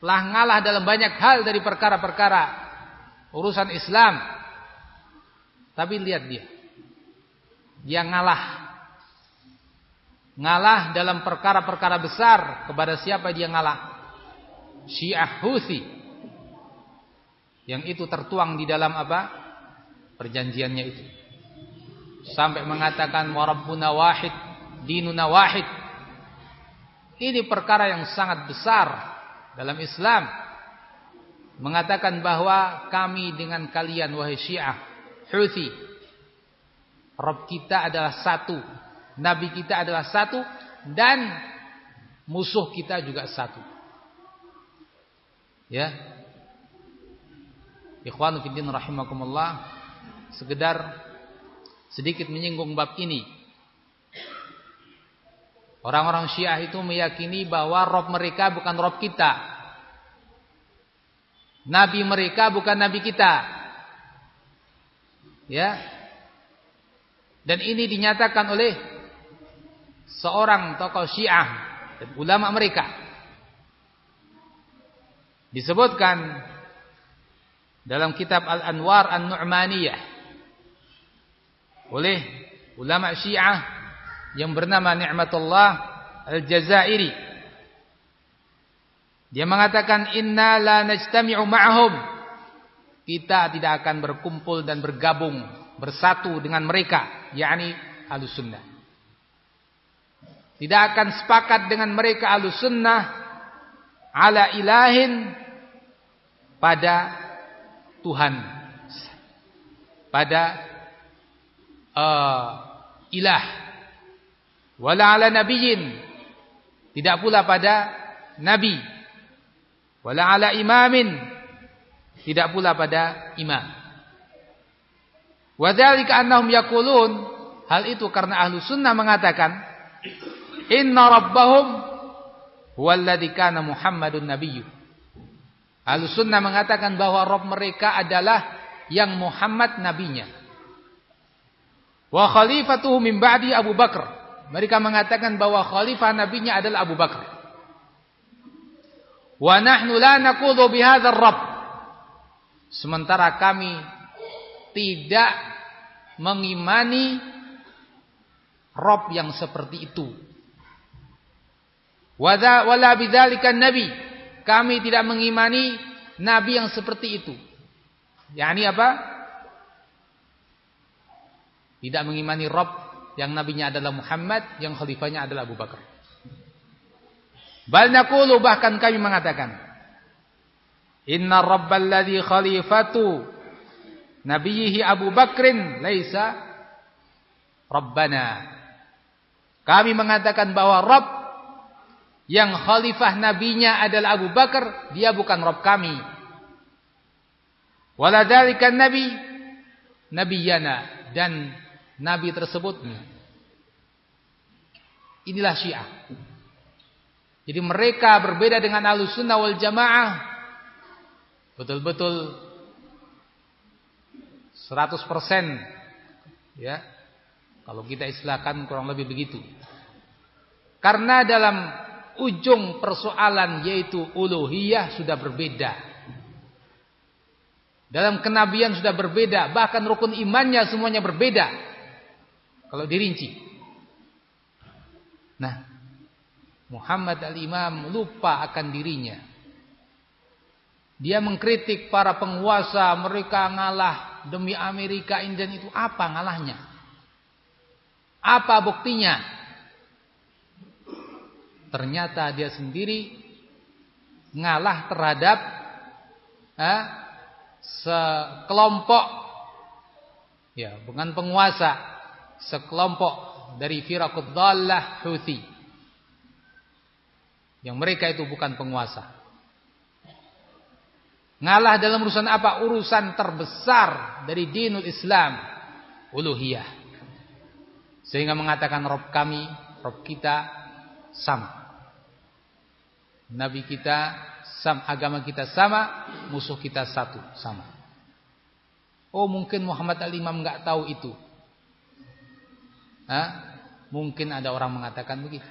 Telah ngalah dalam banyak hal dari perkara-perkara urusan Islam. Tapi lihat dia. Dia ngalah. Ngalah dalam perkara-perkara besar kepada siapa dia ngalah? Syiah Houthi. Yang itu tertuang di dalam apa? Perjanjiannya itu. Sampai mengatakan warabbuna wahid dinuna wahid. Ini perkara yang sangat besar dalam Islam. Mengatakan bahwa kami dengan kalian wahai Syiah, Houthi, Rabb kita adalah satu, Nabi kita adalah satu dan musuh kita juga satu. Ya. Ikhwanu fillah rahimakumullah, sekedar sedikit menyinggung bab ini Orang-orang Syiah itu meyakini bahwa Rob mereka bukan Rob kita. Nabi mereka bukan Nabi kita. Ya. Dan ini dinyatakan oleh seorang tokoh Syiah dan ulama mereka. Disebutkan dalam kitab Al-Anwar An-Nu'maniyah oleh ulama Syiah yang bernama Ni'matullah Al-Jazairi. Dia mengatakan inna la najtami'u ma'hum. Kita tidak akan berkumpul dan bergabung bersatu dengan mereka, yakni Ahlussunnah. Tidak akan sepakat dengan mereka Ahlussunnah ala ilahin pada Tuhan. Pada uh, ilah. Wala ala nabiyyin. Tidak pula pada nabi. Wala ala imamin. Tidak pula pada imam. Wadzalika annahum yaqulun hal itu karena ahlu sunnah mengatakan inna rabbahum huwallazi kana Muhammadun nabiyyu. Ahlu sunnah mengatakan bahwa Rabb mereka adalah yang Muhammad nabinya. Wa khalifatuhu min ba'di Abu Bakar. Mereka mengatakan bahwa khalifah nabinya adalah Abu Bakar. Wa nahnu la naqulu bihadzal Rabb. Sementara kami tidak mengimani Rob yang seperti itu. Wala bidzalika nabi. Kami tidak mengimani nabi yang seperti itu. Yani apa? Tidak mengimani Rob yang nabinya adalah Muhammad, yang khalifahnya adalah Abu Bakar. Bal naqulu bahkan kami mengatakan, Inna Rabbal khalifatu nabiyihi Abu Bakrin laisa Rabbana. Kami mengatakan bahwa Rabb yang khalifah nabinya adalah Abu Bakar, dia bukan Rabb kami. Waladalikan nabi nabiyana dan nabi tersebut inilah Syiah. Jadi mereka berbeda dengan Ahlussunnah wal Jamaah betul-betul 100% ya. Kalau kita istilahkan kurang lebih begitu. Karena dalam ujung persoalan yaitu uluhiyah sudah berbeda. Dalam kenabian sudah berbeda, bahkan rukun imannya semuanya berbeda. Kalau dirinci. Nah, Muhammad al-Imam lupa akan dirinya. Dia mengkritik para penguasa, mereka ngalah demi Amerika Indian itu apa ngalahnya? Apa buktinya? Ternyata dia sendiri ngalah terhadap eh, sekelompok ya bukan penguasa sekelompok dari firaqud dhallah Houthi yang mereka itu bukan penguasa Ngalah dalam urusan apa? Urusan terbesar dari dinul Islam. Uluhiyah. Sehingga mengatakan Rob kami, Rob kita sama. Nabi kita sama, agama kita sama, musuh kita satu, sama. Oh mungkin Muhammad al-Imam nggak tahu itu. Hah? Mungkin ada orang mengatakan begitu.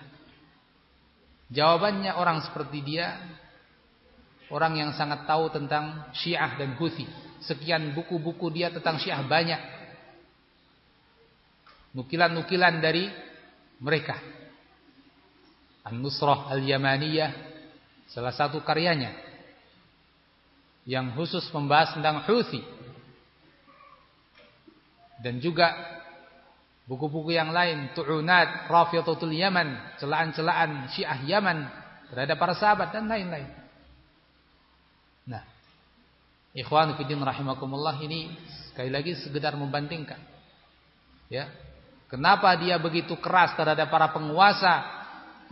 Jawabannya orang seperti dia Orang yang sangat tahu tentang Syiah dan Houthi. Sekian buku-buku dia tentang Syiah banyak. Nukilan-nukilan dari mereka. An-Nusrah Al-Yamaniyah salah satu karyanya yang khusus membahas tentang Houthi. Dan juga buku-buku yang lain, Tu'unat Rafidatul Yaman, celaan-celaan Syiah Yaman terhadap para sahabat dan lain-lain. Nah, ikhwan fillah rahimakumullah ini sekali lagi sekedar membandingkan. Ya. Kenapa dia begitu keras terhadap para penguasa,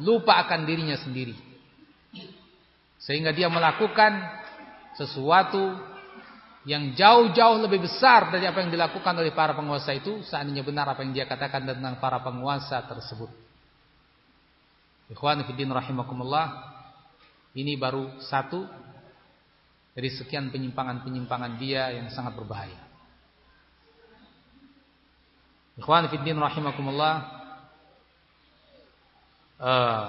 lupa akan dirinya sendiri. Sehingga dia melakukan sesuatu yang jauh-jauh lebih besar dari apa yang dilakukan oleh para penguasa itu seandainya benar apa yang dia katakan tentang para penguasa tersebut. Ikhwan fillah rahimakumullah, ini baru satu dari sekian penyimpangan-penyimpangan dia yang sangat berbahaya. Ikhwan fiddin rahimakumullah. uh,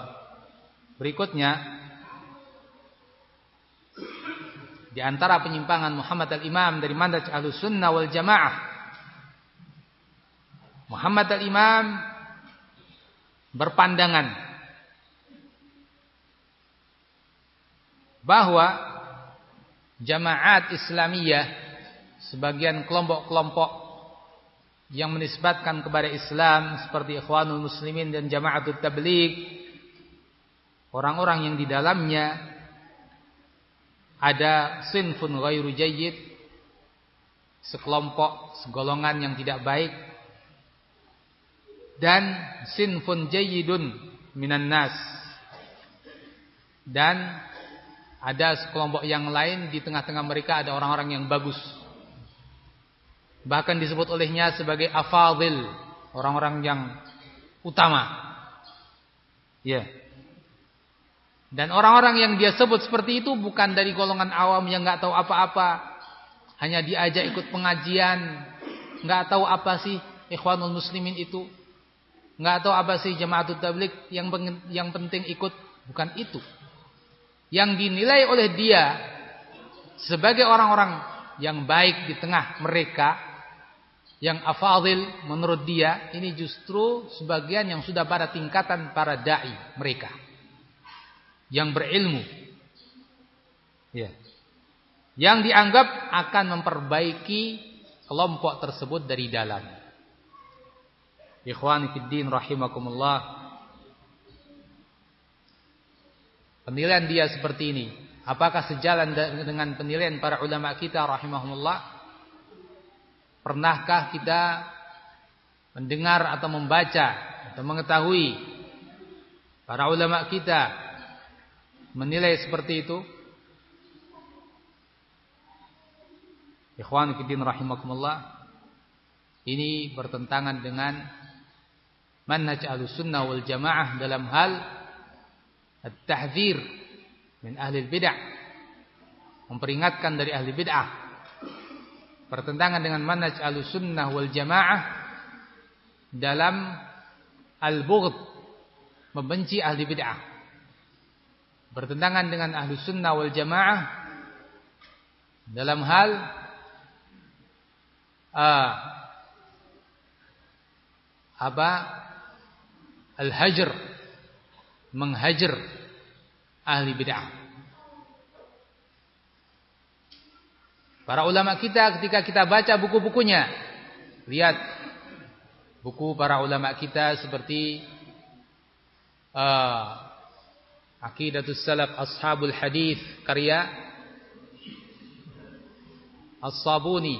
berikutnya di antara penyimpangan Muhammad al-Imam dari manhaj Ahlussunnah wal Jamaah. Muhammad al-Imam berpandangan bahwa jamaat Islamiyah sebagian kelompok-kelompok yang menisbatkan kepada Islam seperti Ikhwanul Muslimin dan Jamaatul Tabligh orang-orang yang di dalamnya ada sinfun ghairu jayyid sekelompok segolongan yang tidak baik dan sinfun jayyidun minan nas dan ada sekelompok yang lain di tengah-tengah mereka ada orang-orang yang bagus Bahkan disebut olehnya sebagai afadil, orang-orang yang utama. Ya. Dan orang-orang yang dia sebut seperti itu bukan dari golongan awam yang nggak tahu apa-apa, hanya diajak ikut pengajian, nggak tahu apa sih ikhwanul muslimin itu, nggak tahu apa sih jamaatut tablik yang yang penting ikut, bukan itu. Yang dinilai oleh dia sebagai orang-orang yang baik di tengah mereka yang afadil menurut dia ini justru sebagian yang sudah pada tingkatan para dai mereka yang berilmu. Ya. Yang dianggap akan memperbaiki kelompok tersebut dari dalam. Ikhwani fiddin rahimakumullah. Penilaian dia seperti ini. Apakah sejalan dengan penilaian para ulama kita rahimahumullah? Pernahkah kita mendengar atau membaca atau mengetahui para ulama kita menilai seperti itu? Ikhwan fillah rahimakumullah. Ini bertentangan dengan manhaj Ahlussunnah wal Jamaah dalam hal at-tahdzir min ahli bid'ah. Memperingatkan dari ahli bid'ah bertentangan dengan manhaj al-sunnah wal jamaah dalam al-bughd membenci ahli bid'ah bertentangan dengan ahli sunnah wal jamaah. Dalam hal uh, apa? Al-hajr menghajar ahli bid'ah. Para ulama kita ketika kita baca buku-bukunya, lihat buku para ulama kita seperti uh, Aqidatus Salaf Ashabul Hadis karya As-Sabuni.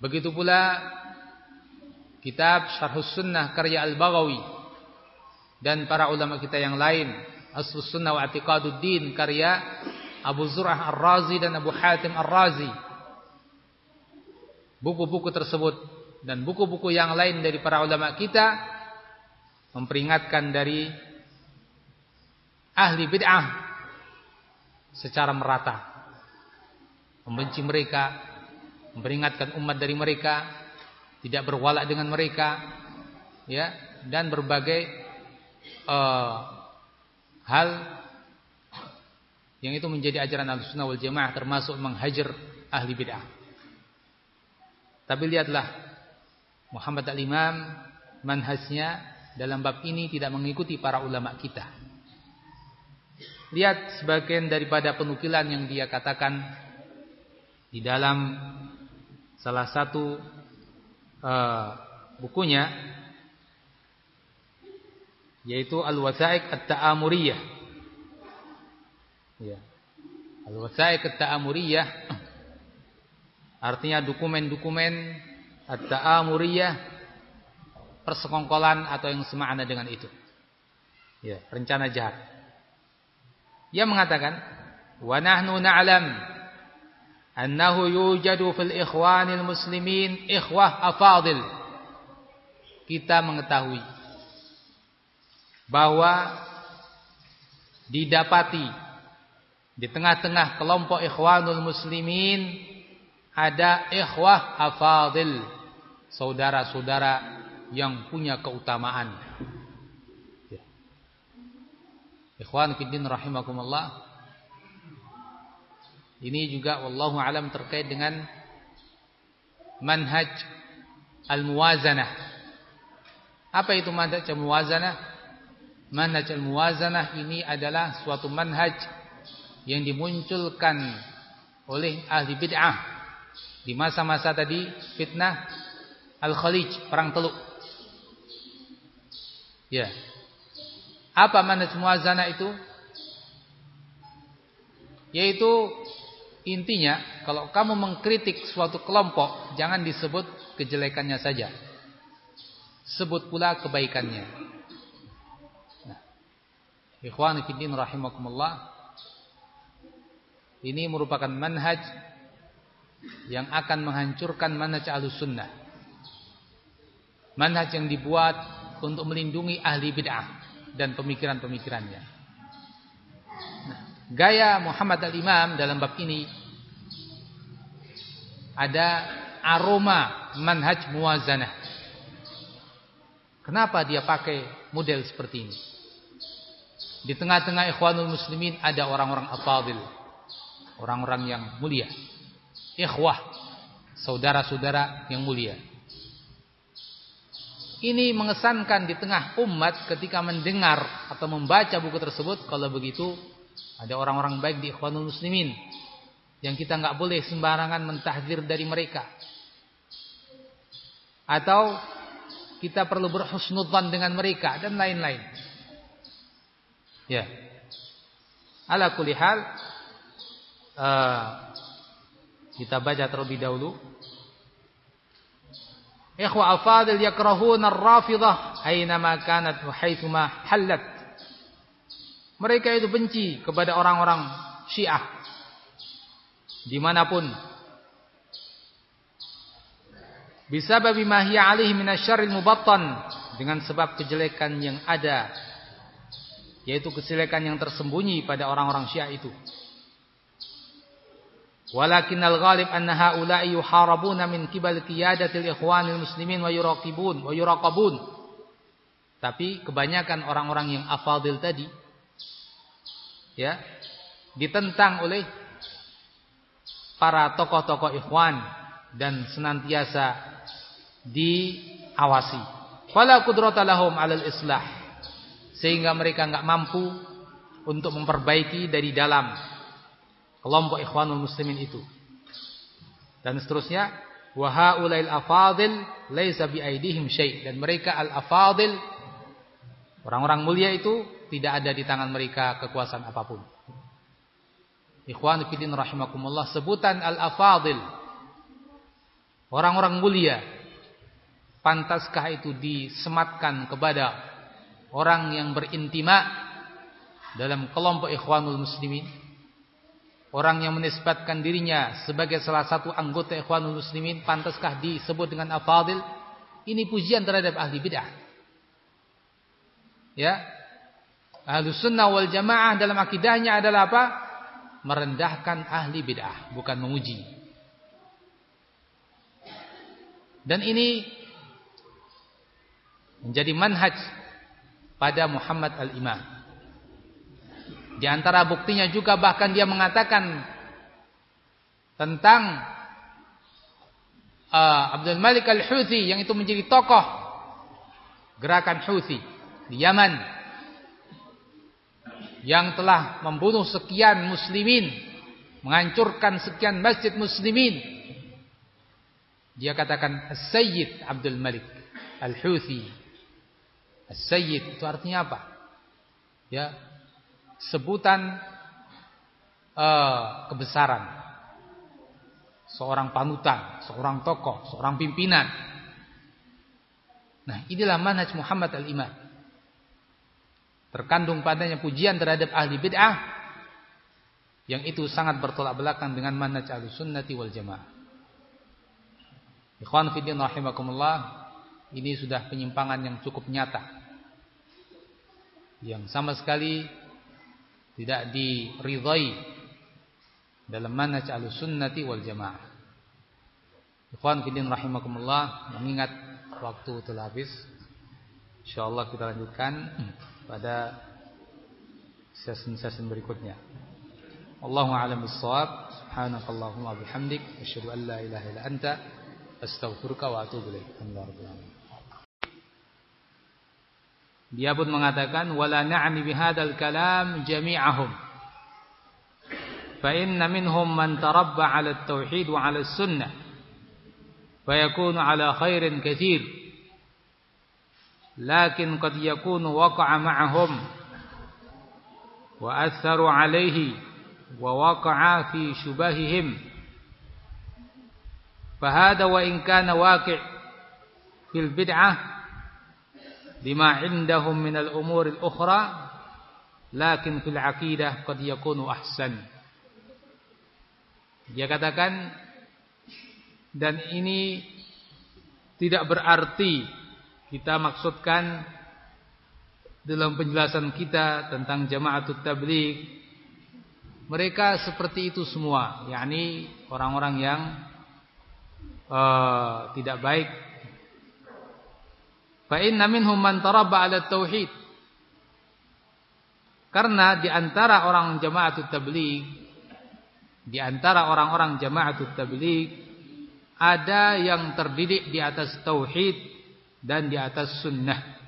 Begitu pula kitab Syarhus Sunnah karya Al-Baghawi dan para ulama kita yang lain Aslus Sunnah wa I'tiqaduddin karya Abu Zur'ah Ar-Razi dan Abu Hatim Ar-Razi. Buku-buku tersebut dan buku-buku yang lain dari para ulama kita memperingatkan dari ahli bid'ah secara merata. Membenci mereka, memperingatkan umat dari mereka, tidak berwala dengan mereka, ya, dan berbagai uh, hal yang itu menjadi ajaran Ahlussunnah wal Jamaah termasuk menghajar ahli bid'ah. Tapi lihatlah Muhammad al-Imam manhajnya dalam bab ini tidak mengikuti para ulama kita. Lihat sebagian daripada penukilan yang dia katakan di dalam salah satu uh, bukunya yaitu Al-Wasaiq At-Ta'amuriyah Ya. Al-wasa'iq at-ta'amuriyah artinya dokumen-dokumen at-ta'amuriyah persekongkolan atau yang semakna dengan itu. Ya, rencana jahat. Ia mengatakan, "Wa nahnu na'lam annahu yujadu fil ikhwanil muslimin ikhwah afadil." Kita mengetahui bahwa didapati di tengah-tengah kelompok ikhwanul muslimin ada ikhwah afadil, saudara-saudara yang punya keutamaan. Ikhwan fiddin rahimakumullah. Ini juga wallahu alam terkait dengan manhaj al-muwazanah. Apa itu manhaj al-muwazanah? Manhaj al-muwazanah ini adalah suatu manhaj yang dimunculkan oleh ahli bid'ah di masa-masa tadi fitnah Al-Khalij, perang Teluk. Ya. Apa manhaj muwazanah itu? Yaitu intinya kalau kamu mengkritik suatu kelompok jangan disebut kejelekannya saja. Sebut pula kebaikannya. Nah. Ikhwani fillah rahimakumullah. Ini merupakan manhaj yang akan menghancurkan manhaj Ahlussunnah. Manhaj yang dibuat untuk melindungi ahli bid'ah dan pemikiran-pemikirannya. Nah, gaya Muhammad al-Imam dalam bab ini ada aroma manhaj muwazanah. Kenapa dia pakai model seperti ini? Di tengah-tengah ikhwanul muslimin ada orang-orang afadil. Orang-orang yang mulia. Ikhwah. Saudara-saudara yang mulia. Ini mengesankan di tengah umat ketika mendengar atau membaca buku tersebut. Kalau begitu ada orang-orang baik di ikhwanul muslimin. Yang kita nggak boleh sembarangan mentahdir dari mereka. Atau kita perlu berhusnudzan dengan mereka dan lain-lain. Ya. Ala kulli hal uh, kita baca terlebih dahulu Ikhwa afadil yakrahuna ar-rafidah aynama kanat wa halat. Mereka itu benci kepada orang-orang Syiah di mana pun. Bisa babi mahya alih minasyarril mubattan dengan sebab kejelekan yang ada yaitu kejelekan yang tersembunyi pada orang-orang Syiah itu. Walakinnal ghalib anna haula'i yuharabuna min qibal qiyadatil ikhwanil muslimin wa yuraqibun wa yuraqabun. Tapi kebanyakan orang-orang yang afadil tadi ya ditentang oleh para tokoh-tokoh ikhwan dan senantiasa diawasi. Fala qudrata lahum 'alal islah. Sehingga mereka enggak mampu untuk memperbaiki dari dalam kelompok ikhwanul muslimin itu. Dan seterusnya, wa haulail afadil laisa bi aidihim syai' dan mereka al afadil orang-orang mulia itu tidak ada di tangan mereka kekuasaan apa pun. Ikhwan fillah rahimakumullah sebutan al afadil orang-orang mulia pantaskah itu disematkan kepada orang yang berintima dalam kelompok ikhwanul muslimin Orang yang menisbatkan dirinya sebagai salah satu anggota ikhwanul muslimin pantaskah disebut dengan afadil? Ini pujian terhadap ahli bid'ah. Ya. Ahlu sunnah wal jamaah dalam akidahnya adalah apa? Merendahkan ahli bid'ah, bukan memuji. Dan ini menjadi manhaj pada Muhammad al-Imam. Di antara buktinya juga bahkan dia mengatakan tentang uh, Abdul Malik Al-Houthi yang itu menjadi tokoh gerakan Houthi di Yaman yang telah membunuh sekian muslimin, menghancurkan sekian masjid muslimin. Dia katakan As-Sayyid Abdul Malik Al-Houthi. As-Sayyid itu artinya apa? Ya, sebutan uh, kebesaran. Seorang panutan, seorang tokoh, seorang pimpinan. Nah, inilah manhaj Muhammad al-Imam. Terkandung padanya pujian terhadap ahli bid'ah yang itu sangat bertolak belakang dengan manhaj Ahlussunnati wal Jamaah. Ikhwan fillah rahimakumullah, ini sudah penyimpangan yang cukup nyata. Yang sama sekali tidak diridhai dalam manhaj al-sunnati wal jamaah. Ikhwan fillah rahimakumullah, mengingat waktu telah habis. Insyaallah kita lanjutkan pada sesi-sesi berikutnya. Allahu a'lam bissawab. Subhanakallahumma bihamdik asyhadu an la ilaha illa anta astaghfiruka wa atubu ilaik. Dia pun mengatakan wala na'ni bihadzal kalam jami'ahum. Fa inna minhum man tarabba 'ala at-tauhid wa 'ala as-sunnah. Fa yakunu 'ala khairin katsir. Lakin qad yakunu waqa'a ma'ahum wa atharu 'alayhi wa waqa'a fi shubahihim. فهذا وإن كان واقع في البدعة lima indahum minal umuril ukhra lakin fil aqidah qad yakunu ahsan. Dia katakan dan ini tidak berarti kita maksudkan dalam penjelasan kita tentang jama'atut tabligh mereka seperti itu semua. Yakni orang-orang yang uh, tidak baik Fa inna minhum man 'ala tauhid. Karena di antara orang jamaatut tabligh di antara orang-orang jamaatut tabligh ada yang terdidik di atas tauhid dan di atas sunnah.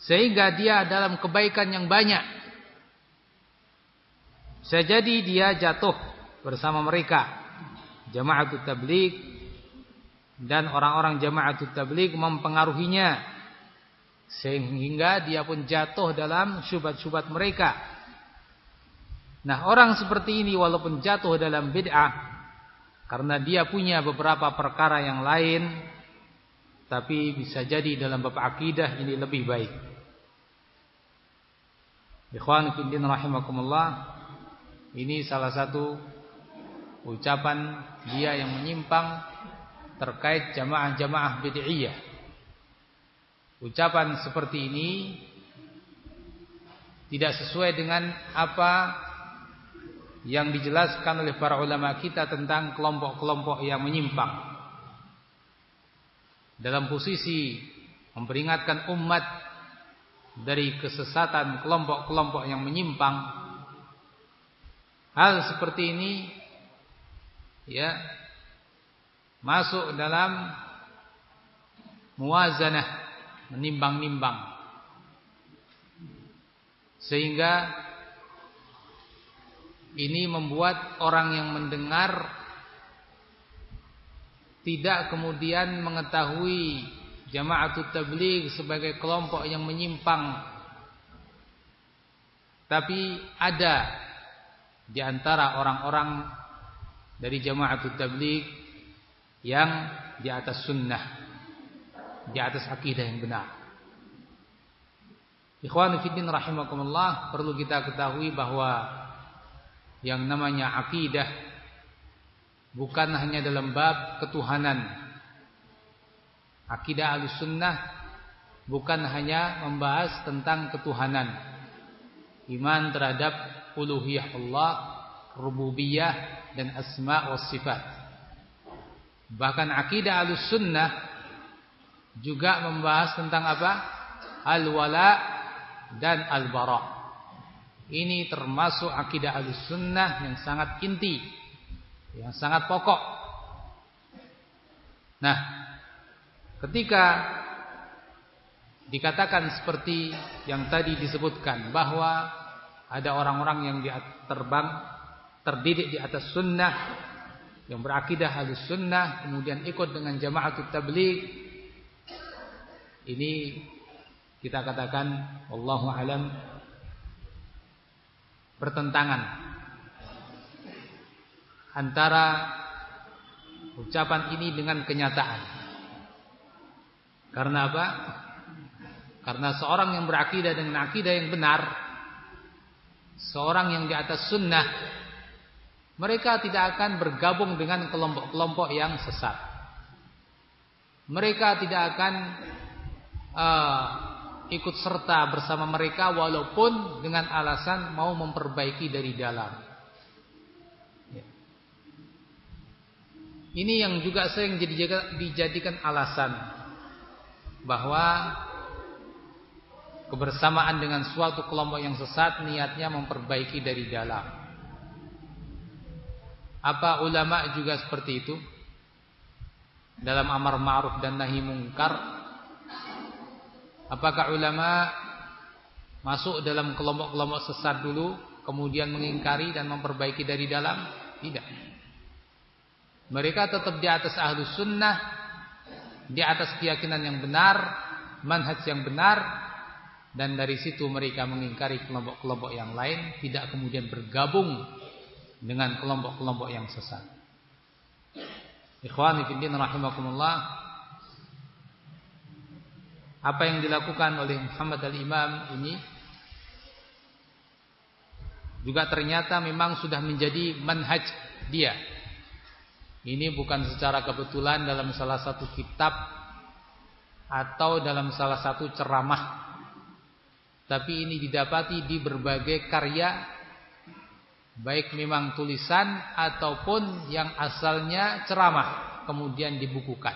Sehingga dia dalam kebaikan yang banyak. Sejadi dia jatuh bersama mereka. Jamaatut tabligh dan orang-orang jamaatul tabligh mempengaruhinya sehingga dia pun jatuh dalam syubhat-syubhat mereka. Nah, orang seperti ini walaupun jatuh dalam bid'ah karena dia punya beberapa perkara yang lain tapi bisa jadi dalam bab akidah ini lebih baik. Ikhwan fillah rahimakumullah, ini salah satu ucapan dia yang menyimpang terkait jamaah-jamaah bid'iyah. Ucapan seperti ini tidak sesuai dengan apa yang dijelaskan oleh para ulama kita tentang kelompok-kelompok yang menyimpang. Dalam posisi memperingatkan umat dari kesesatan kelompok-kelompok yang menyimpang, hal seperti ini ya masuk dalam muwazanah menimbang-nimbang. Sehingga ini membuat orang yang mendengar tidak kemudian mengetahui jamaatut tabligh sebagai kelompok yang menyimpang. Tapi ada di antara orang-orang dari jamaatut tabligh yang di atas sunnah, di atas akidah yang benar. Ikhwan fillah rahimakumullah, perlu kita ketahui bahwa yang namanya akidah bukan hanya dalam bab ketuhanan. Akidah Ahlussunnah bukan hanya membahas tentang ketuhanan. Iman terhadap uluhiyah Allah, rububiyah dan asma wa sifat. Bahkan akidah al-sunnah juga membahas tentang apa? Al-wala dan al-bara. Ini termasuk akidah al-sunnah yang sangat inti. Yang sangat pokok. Nah, ketika dikatakan seperti yang tadi disebutkan bahwa ada orang-orang yang terbang terdidik di atas sunnah yang berakidah halus sunnah kemudian ikut dengan jamaah tabligh ini kita katakan wallahu alam bertentangan antara ucapan ini dengan kenyataan. Karena apa? Karena seorang yang berakidah dengan akidah yang benar, seorang yang di atas sunnah mereka tidak akan bergabung dengan kelompok-kelompok yang sesat. Mereka tidak akan uh, ikut serta bersama mereka walaupun dengan alasan mau memperbaiki dari dalam. Ya. Ini yang juga sering dijadikan alasan bahwa kebersamaan dengan suatu kelompok yang sesat niatnya memperbaiki dari dalam. Apa ulama juga seperti itu? Dalam amar ma'ruf dan nahi mungkar Apakah ulama masuk dalam kelompok-kelompok sesat dulu kemudian mengingkari dan memperbaiki dari dalam? Tidak. Mereka tetap di atas ahlus sunnah, di atas keyakinan yang benar, manhaj yang benar, dan dari situ mereka mengingkari kelompok-kelompok yang lain tidak kemudian bergabung dengan kelompok-kelompok yang sesat. Ikhwani fillah rahimakumullah apa yang dilakukan oleh Muhammad al-Imam ini juga ternyata memang sudah menjadi manhaj dia. Ini bukan secara kebetulan dalam salah satu kitab atau dalam salah satu ceramah tapi ini didapati di berbagai karya baik memang tulisan ataupun yang asalnya ceramah kemudian dibukukan.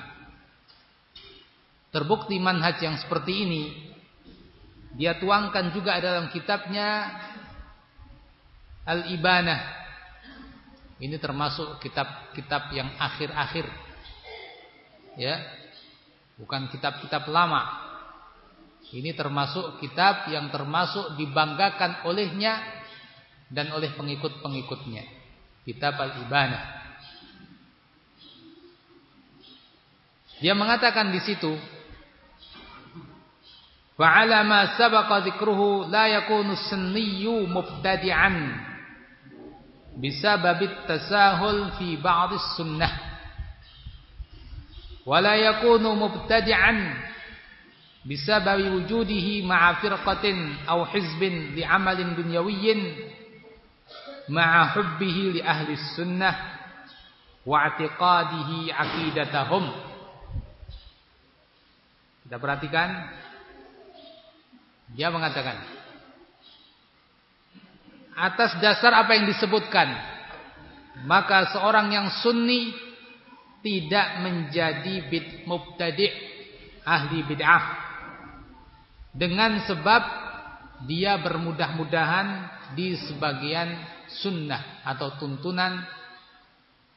Terbukti manhaj yang seperti ini dia tuangkan juga dalam kitabnya Al-Ibanah. Ini termasuk kitab-kitab yang akhir-akhir. Ya. Bukan kitab-kitab lama. Ini termasuk kitab yang termasuk dibanggakan olehnya dan oleh pengikut-pengikutnya. Kitab Al-Ibanah. Dia mengatakan di situ, "Wa ma sabaqa dzikruhu la yakunu sunniyyu mubtadi'an bisabab tasahul fi ba'd as-sunnah." Wa la yakunu mubtadi'an بسبب وجوده مع فرقة أو حزب لعمل دنيوي ma'a hubbihi li ahli sunnah wa i'tiqadihi aqidatahum. Kita perhatikan dia mengatakan atas dasar apa yang disebutkan maka seorang yang sunni tidak menjadi bid mubtadi ahli bid'ah dengan sebab dia bermudah-mudahan di sebagian sunnah atau tuntunan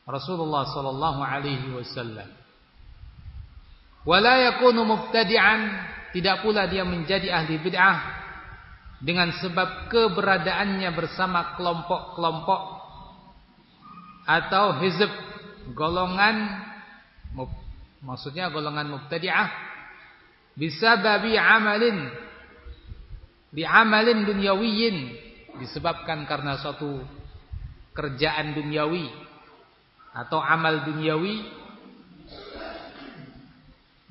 Rasulullah sallallahu alaihi wasallam. Wala yakunu mubtadi'an, tidak pula dia menjadi ahli bid'ah dengan sebab keberadaannya bersama kelompok-kelompok atau hizb golongan maksudnya golongan mubtadi'ah bisa babi amalin di amalin duniawiyin disebabkan karena suatu kerjaan duniawi atau amal duniawi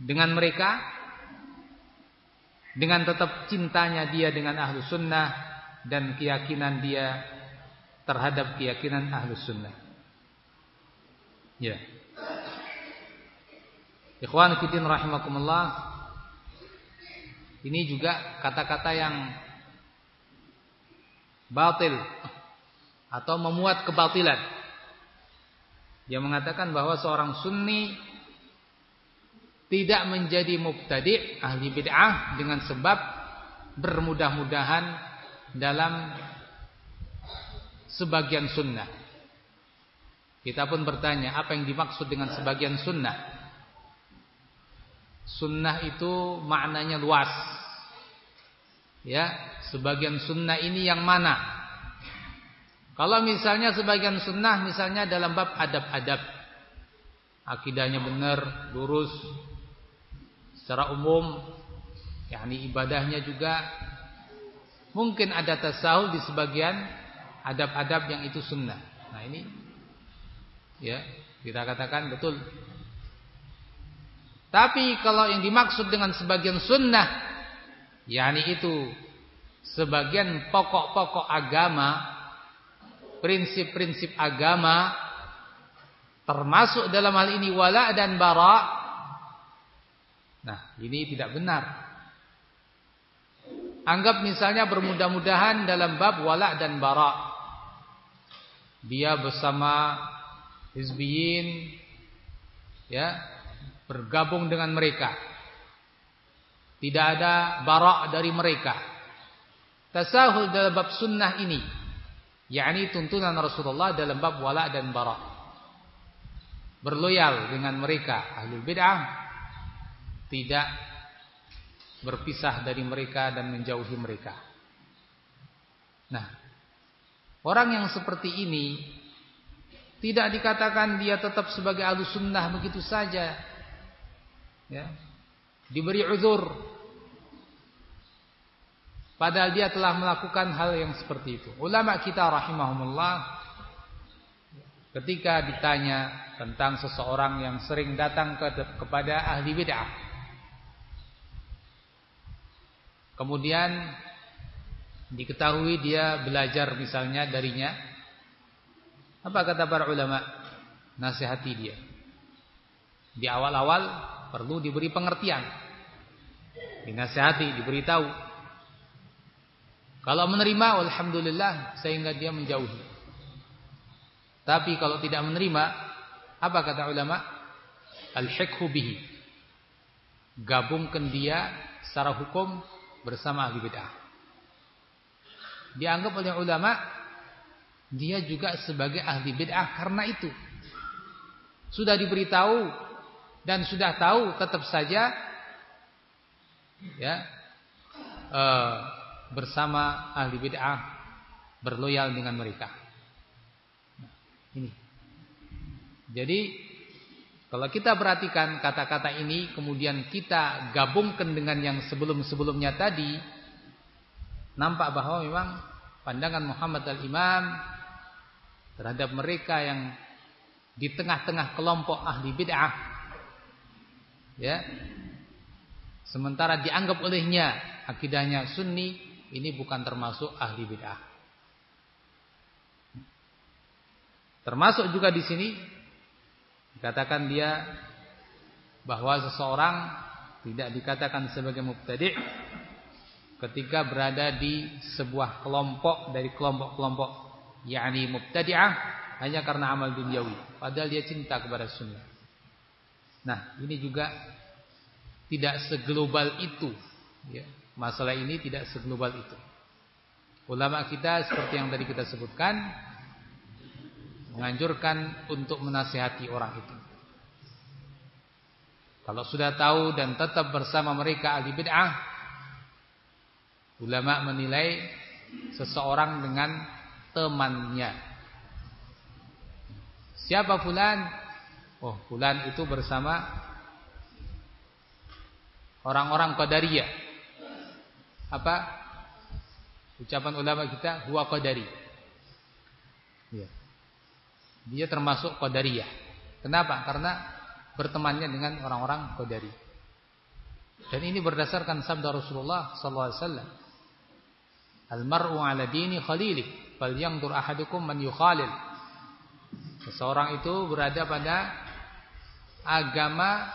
dengan mereka dengan tetap cintanya dia dengan ahlu sunnah dan keyakinan dia terhadap keyakinan ahlu sunnah. Ya. Ikhwan fiddin rahimakumullah ini juga kata-kata yang batil atau memuat kebatilan. Dia mengatakan bahwa seorang sunni tidak menjadi mubtadi' ahli bid'ah dengan sebab bermudah-mudahan dalam sebagian sunnah. Kita pun bertanya, apa yang dimaksud dengan sebagian sunnah? Sunnah itu maknanya luas. Ya, sebagian sunnah ini yang mana? Kalau misalnya sebagian sunnah misalnya dalam bab adab-adab. Akidahnya benar, lurus secara umum, yakni ibadahnya juga mungkin ada tasawuf di sebagian adab-adab yang itu sunnah. Nah, ini ya, kita katakan betul tapi kalau yang dimaksud dengan sebagian sunnah, yakni itu sebagian pokok-pokok agama, prinsip-prinsip agama, termasuk dalam hal ini wala dan bara. Nah, ini tidak benar. Anggap misalnya bermudah-mudahan dalam bab wala dan bara. Dia bersama hizbiyin ya bergabung dengan mereka. Tidak ada barak dari mereka. Tasahul dalam bab sunnah ini. yakni tuntunan Rasulullah dalam bab wala dan barak. Berloyal dengan mereka ahli bid'ah. Tidak berpisah dari mereka dan menjauhi mereka. Nah, orang yang seperti ini tidak dikatakan dia tetap sebagai ahlu sunnah begitu saja. Ya. Diberi uzur. Padahal dia telah melakukan hal yang seperti itu. Ulama kita rahimahumullah ketika ditanya tentang seseorang yang sering datang ke, kepada ahli bid'ah. Kemudian diketahui dia belajar misalnya darinya apa kata para ulama? Nasihati dia. Di awal-awal perlu diberi pengertian. Dinasihati, diberitahu. Kalau menerima, alhamdulillah sehingga dia menjauhi. Tapi kalau tidak menerima, apa kata ulama? Al-hikhu bihi. Gabungkan dia secara hukum bersama ahli bid'ah. Dianggap oleh ulama dia juga sebagai ahli bid'ah karena itu. Sudah diberitahu dan sudah tahu tetap saja ya e, bersama ahli bid'ah berloyal dengan mereka. Nah, ini. Jadi kalau kita perhatikan kata-kata ini kemudian kita gabungkan dengan yang sebelum-sebelumnya tadi nampak bahwa memang pandangan Muhammad al-Imam terhadap mereka yang di tengah-tengah kelompok ahli bid'ah ya sementara dianggap olehnya akidahnya sunni ini bukan termasuk ahli bid'ah. Termasuk juga di sini dikatakan dia bahwa seseorang tidak dikatakan sebagai mubtadi' ketika berada di sebuah kelompok dari kelompok-kelompok yakni mubtadi'ah hanya karena amal duniawi. Padahal dia cinta kepada sunnah. Nah ini juga tidak seglobal itu ya masalah ini tidak seglobal itu ulama kita seperti yang tadi kita sebutkan menganjurkan untuk menasihati orang itu kalau sudah tahu dan tetap bersama mereka ahli bid'ah ulama menilai seseorang dengan temannya. Siapa fulan? Oh, fulan itu bersama orang-orang Qadariyah. Apa? Ucapan ulama kita huwa Qadari. Ya. Dia termasuk Qadariyah. Kenapa? Karena bertemannya dengan orang-orang Qadari. Dan ini berdasarkan sabda Rasulullah sallallahu alaihi wasallam. Al-mar'u 'ala dini khalilih tur ahadukum man yukhalil. Seseorang itu berada pada agama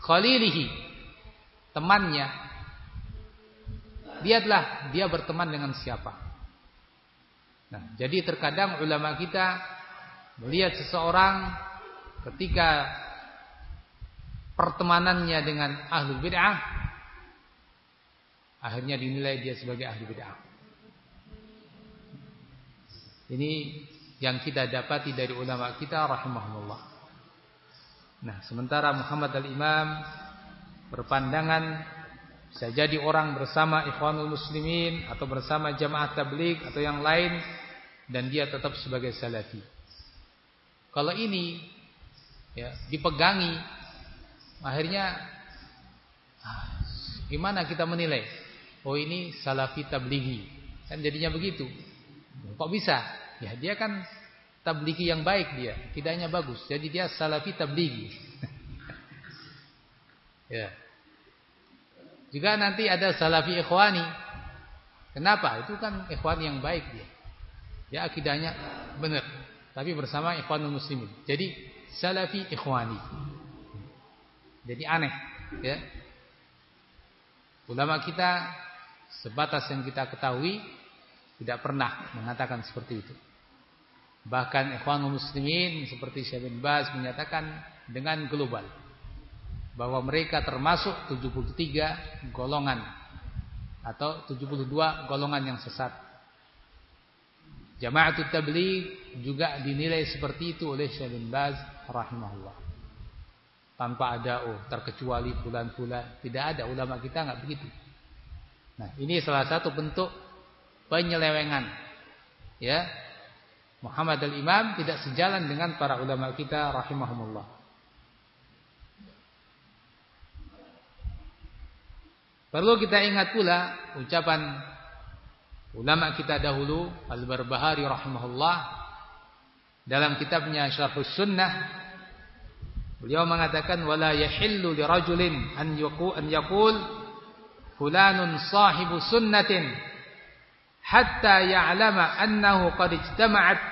khalilihi, temannya. Lihatlah dia berteman dengan siapa. Nah, jadi terkadang ulama kita melihat seseorang ketika pertemanannya dengan ahli bid'ah akhirnya dinilai dia sebagai ahli bid'ah. Ini yang kita dapati dari ulama kita rahimahullah. Nah, sementara Muhammad al-Imam berpandangan bisa jadi orang bersama ikhwanul muslimin atau bersama jamaah tabligh atau yang lain dan dia tetap sebagai salafi. Kalau ini ya dipegangi akhirnya ah, gimana kita menilai? Oh ini salafi tablighi. Kan jadinya begitu. Kok bisa? Ya dia kan tabligi yang baik dia, tidaknya bagus. Jadi dia salafi tabligi. ya. Juga nanti ada salafi ikhwani. Kenapa? Itu kan ikhwani yang baik dia. Ya akidahnya benar, tapi bersama ikhwanul muslimin. Jadi salafi ikhwani. Jadi aneh, ya. Ulama kita sebatas yang kita ketahui tidak pernah mengatakan seperti itu. Bahkan ikhwanul muslimin seperti Syekh bin Baz menyatakan dengan global. Bahwa mereka termasuk 73 golongan atau 72 golongan yang sesat. Jama'atut tabligh juga dinilai seperti itu oleh Syekh bin Baz rahimahullah. Tanpa ada oh terkecuali bulan-bulan, tidak ada ulama kita nggak begitu. Nah, ini salah satu bentuk penyelewengan. Ya. Muhammad al-Imam tidak sejalan dengan para ulama kita rahimahumullah. Perlu kita ingat pula ucapan ulama kita dahulu Al-Barbahari rahimahullah dalam kitabnya Syarhus Sunnah beliau mengatakan wala yahillu lirajulin an yaqul an yaqul fulanun sahibu sunnatin hatta ya'lama annahu qad ijtama'at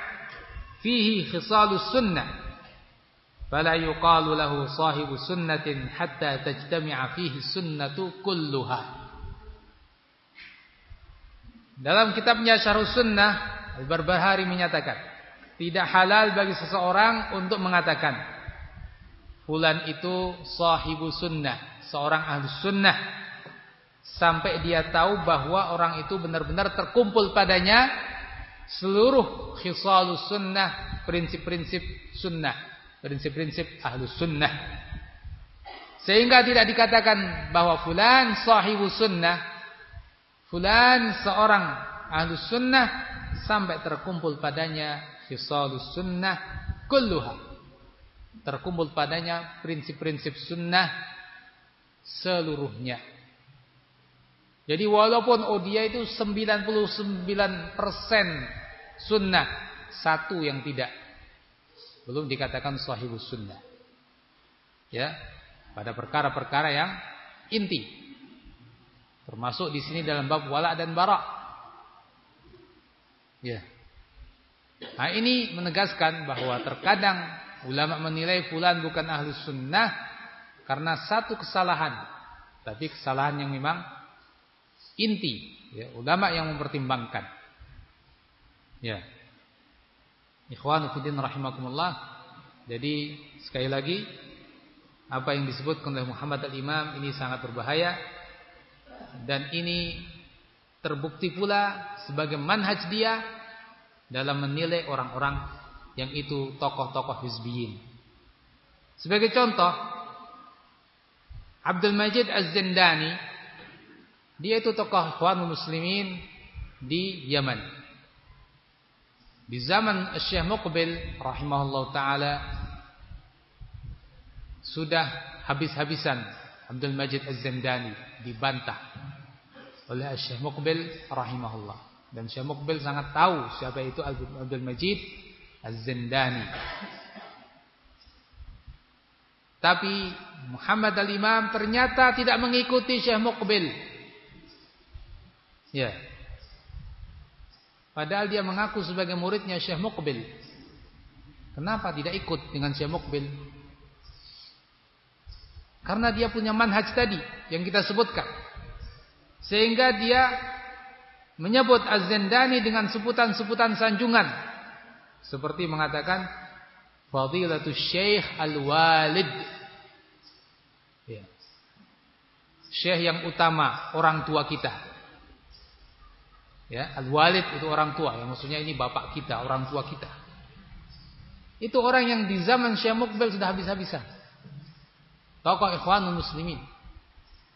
fihi khisalus sunnah fala yuqalu lahu sahibu sunnatin hatta tajtami'a fihi sunnatu kulluha. Dalam kitabnya Syarh Sunnah Al-Barbahari menyatakan tidak halal bagi seseorang untuk mengatakan fulan itu sahibu sunnah seorang ahli sunnah. Sampai dia tahu bahwa orang itu benar-benar terkumpul padanya seluruh khisalus sunnah prinsip-prinsip sunnah prinsip-prinsip ahlus sunnah. Sehingga tidak dikatakan bahwa fulan sahibu sunnah, fulan seorang ahlus sunnah sampai terkumpul padanya khisalus sunnah kulluha. Terkumpul padanya prinsip-prinsip sunnah seluruhnya. Jadi walaupun oh itu 99% sunnah, satu yang tidak belum dikatakan sahibus sunnah. Ya, pada perkara-perkara yang inti. Termasuk di sini dalam bab wala dan bara. Ya. Nah, ini menegaskan bahwa terkadang ulama menilai fulan bukan ahli sunnah karena satu kesalahan. Tapi kesalahan yang memang inti. Ya, ulama yang mempertimbangkan. Ya. Ikhwan fillah rahimakumullah. Jadi sekali lagi apa yang disebutkan oleh Muhammad al-Imam ini sangat berbahaya dan ini terbukti pula sebagai manhaj dia dalam menilai orang-orang yang itu tokoh-tokoh hizbiyin. Sebagai contoh, Abdul Majid Az-Zindani dia itu tokoh ikhwan muslimin di Yaman. Di zaman Syekh Muqbil rahimahullah taala sudah habis-habisan Abdul Majid Az-Zandani dibantah oleh Syekh Muqbil rahimahullah. Dan Syekh Muqbil sangat tahu siapa itu Abdul Majid Az-Zandani. Tapi Muhammad al-Imam ternyata tidak mengikuti Syekh Muqbil. Ya. Padahal dia mengaku sebagai muridnya Syekh Muqbil. Kenapa tidak ikut dengan Syekh Muqbil? Karena dia punya manhaj tadi yang kita sebutkan. Sehingga dia menyebut Az-Zandani dengan sebutan-sebutan sanjungan. Seperti mengatakan Fadilatul Syekh Al-Walid. Ya. Syekh yang utama, orang tua kita. Ya, al-walid itu orang tua, yang maksudnya ini bapak kita, orang tua kita. Itu orang yang di zaman Syekh Mukbel sudah habis-habisan. Tokoh Ikhwanul Muslimin.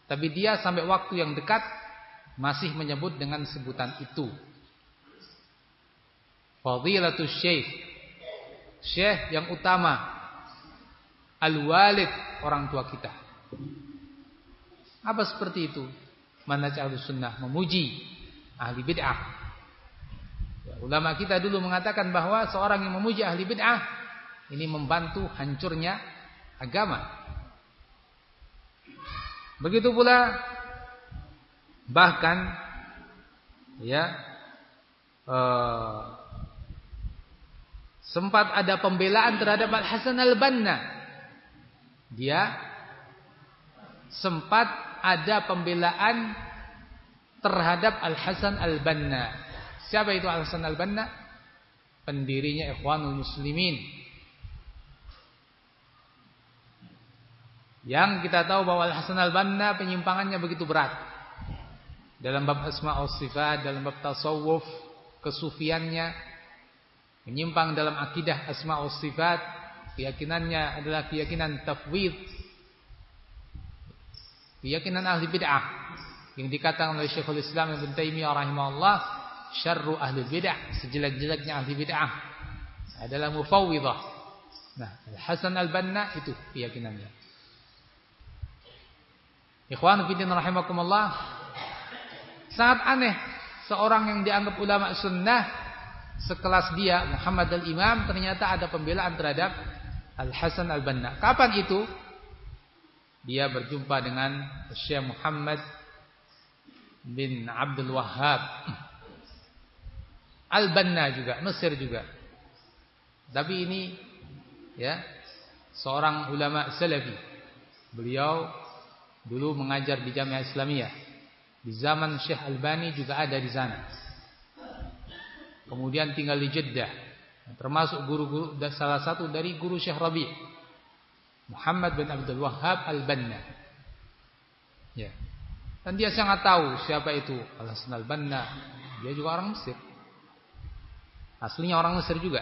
Tapi dia sampai waktu yang dekat masih menyebut dengan sebutan itu. Fadilatul Syekh. Syekh yang utama. Al-walid orang tua kita. Apa seperti itu? Manhaj Sunnah memuji ahli bid'ah. Ya, ulama kita dulu mengatakan bahwa seorang yang memuji ahli bid'ah ini membantu hancurnya agama. Begitu pula bahkan ya eh, sempat ada pembelaan terhadap Al Hasan Al Banna. Dia sempat ada pembelaan terhadap Al-Hasan Al-Banna. Siapa itu Al-Hasan Al-Banna? Pendirinya Ikhwanul Muslimin. Yang kita tahu bahwa Al-Hasan Al-Banna penyimpangannya begitu berat. Dalam bab asma wa sifat, dalam bab tasawuf, kesufiannya menyimpang dalam akidah asma wa sifat, keyakinannya adalah keyakinan tafwid. Keyakinan ahli bid'ah yang dikatakan oleh Syekhul Islam Ibn Taimiyah rahimahullah, syarru ahli bid'ah, sejelek-jeleknya ahli bid'ah adalah mufawwidah. Nah, Al-Hasan Al-Banna itu keyakinannya. Ikhwan fillah rahimakumullah. Sangat aneh seorang yang dianggap ulama sunnah sekelas dia Muhammad al-Imam ternyata ada pembelaan terhadap Al-Hasan al-Banna. Kapan itu? Dia berjumpa dengan Syekh Muhammad bin Abdul Wahhab. Al-Banna juga, Mesir juga. Tapi ini ya seorang ulama salafi. Beliau Dulu mengajar di Jamiah Islamiyah. Di zaman Syekh Albani juga ada di sana. Kemudian tinggal di Jeddah. Termasuk guru-guru salah satu dari guru Syekh Rabi' Muhammad bin Abdul Wahhab Al-Banna. Ya. Dan dia sangat tahu siapa itu Al-Hasan Al-Banna. Dia juga orang Mesir. Aslinya orang Mesir juga.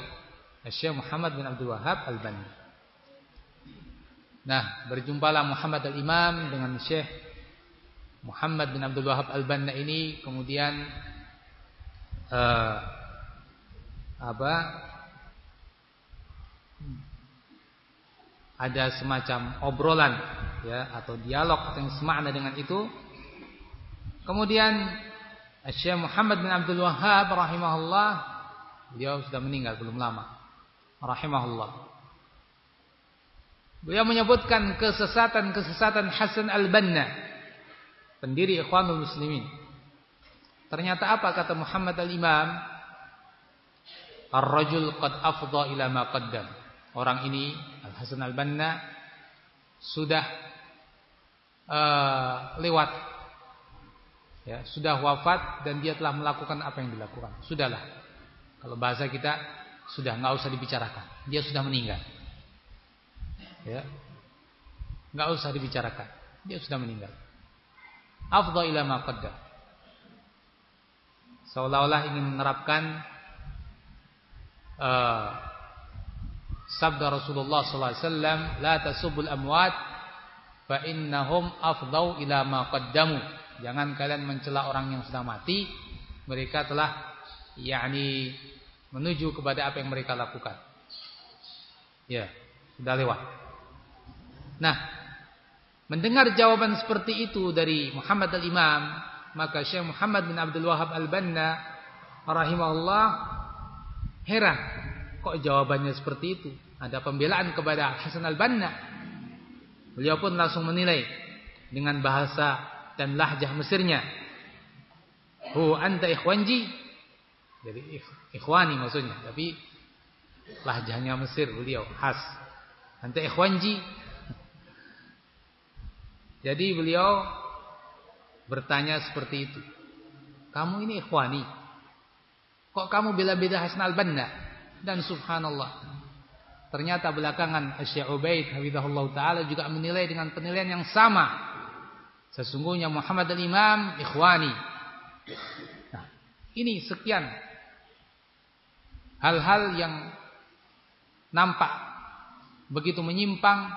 Syekh Muhammad bin Abdul Wahhab Al-Banna. Nah, berjumpalah Muhammad al-Imam dengan Syekh Muhammad bin Abdul Wahab al-Banna ini kemudian uh, apa ada semacam obrolan ya atau dialog atau yang semakna dengan itu. Kemudian Syekh Muhammad bin Abdul Wahab rahimahullah beliau sudah meninggal belum lama. Rahimahullah. Beliau menyebutkan kesesatan-kesesatan Hasan al-Banna, pendiri Ikhwanul Muslimin. Ternyata apa kata Muhammad al-Imam? Ar-rajul qad afdha ila ma qaddam. Orang ini Al-Hasan al-Banna sudah uh, lewat ya, sudah wafat dan dia telah melakukan apa yang dilakukan. Sudahlah. Kalau bahasa kita sudah nggak usah dibicarakan. Dia sudah meninggal. Ya. Enggak usah dibicarakan. Dia sudah meninggal. Afdha ila ma. Seolah-olah ingin menerapkan uh, sabda Rasulullah sallallahu alaihi wasallam, "La tasubul amwat fa innahum afdau ila ma qaddamu." Jangan kalian mencela orang yang sudah mati, mereka telah yakni menuju kepada apa yang mereka lakukan. Ya, sudah lewat. Nah, mendengar jawaban seperti itu dari Muhammad al-Imam, maka Syekh Muhammad bin Abdul Wahab al-Banna rahimahullah heran, kok jawabannya seperti itu? Ada pembelaan kepada Hasan al-Banna. Beliau pun langsung menilai dengan bahasa dan lahjah Mesirnya. Hu anta ikhwanji. Jadi ikhwani maksudnya, tapi lahjahnya Mesir beliau khas. Anta ikhwanji jadi beliau bertanya seperti itu. Kamu ini ikhwani. Kok kamu bela-bela Hasan al-Banna? Dan subhanallah. Ternyata belakangan Syekh Ubaid hafizahullah taala juga menilai dengan penilaian yang sama. Sesungguhnya Muhammad al-Imam ikhwani. Nah, ini sekian hal-hal yang nampak begitu menyimpang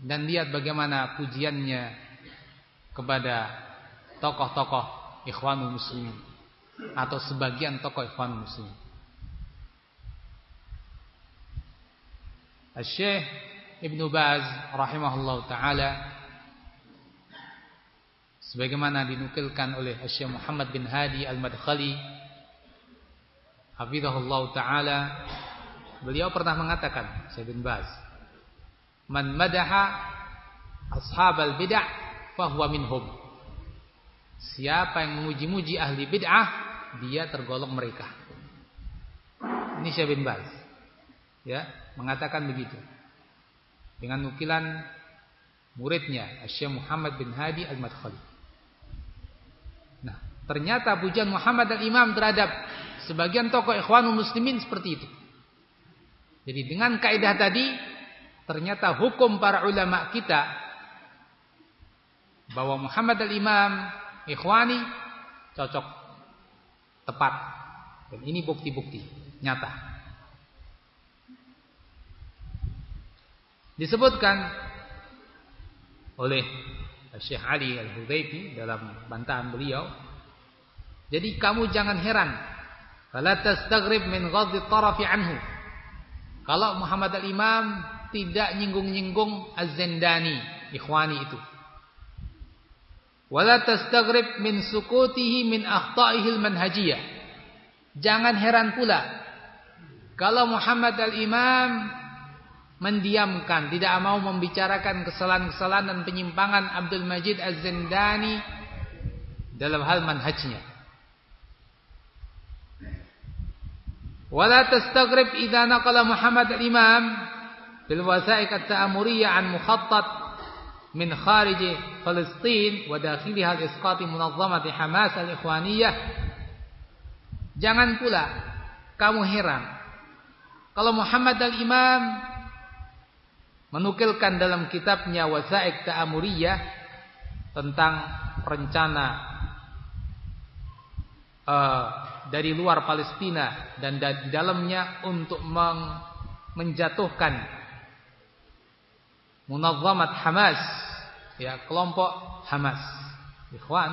dan lihat bagaimana pujiannya kepada tokoh-tokoh ikhwanul muslimin atau sebagian tokoh ikhwanul muslimin. Syekh Ibnu Baz rahimahullah taala sebagaimana dinukilkan oleh Syekh Muhammad bin Hadi Al-Madkhali hafizahullah taala beliau pernah mengatakan Syekh bin Baz Man madaha ashabal bid'ah fahuwa minhum. Siapa yang memuji-muji ahli bid'ah, dia tergolong mereka. Ini Syekh bin Baz. Ya, mengatakan begitu. Dengan nukilan muridnya Syekh Muhammad bin Hadi Al-Madkhali. Ternyata pujian Muhammad al-Imam terhadap sebagian tokoh ikhwanul muslimin seperti itu. Jadi dengan kaidah tadi ternyata hukum para ulama kita bahwa Muhammad al-Imam Ikhwani cocok tepat dan ini bukti-bukti nyata disebutkan oleh Syekh Ali Al-Hudayfi dalam bantahan beliau jadi kamu jangan heran min tarafi anhu kalau Muhammad al-Imam tidak nyinggung-nyinggung Az-Zandani, ikhwani itu. Min sukutihi min manhajiyah. Jangan heran pula kalau Muhammad al-Imam mendiamkan, tidak mau membicarakan kesalahan-kesalahan dan penyimpangan Abdul Majid Az-Zindani dalam hal manhajnya. Wala tastaghrib idza naqala Muhammad al-Imam bil wasaiq at-ta'muriyah an mukhattat min kharij Palestin wa dakhiliha al-isqat munazzamati Hamas al-ikhwaniyah. Jangan pula kamu heran kalau Muhammad al-Imam menukilkan dalam kitabnya Wasaiq Ta'amuriyah tentang rencana uh, dari luar Palestina dan di dalamnya untuk menjatuhkan munazzamat Hamas. Ya kelompok Hamas. Ikhwan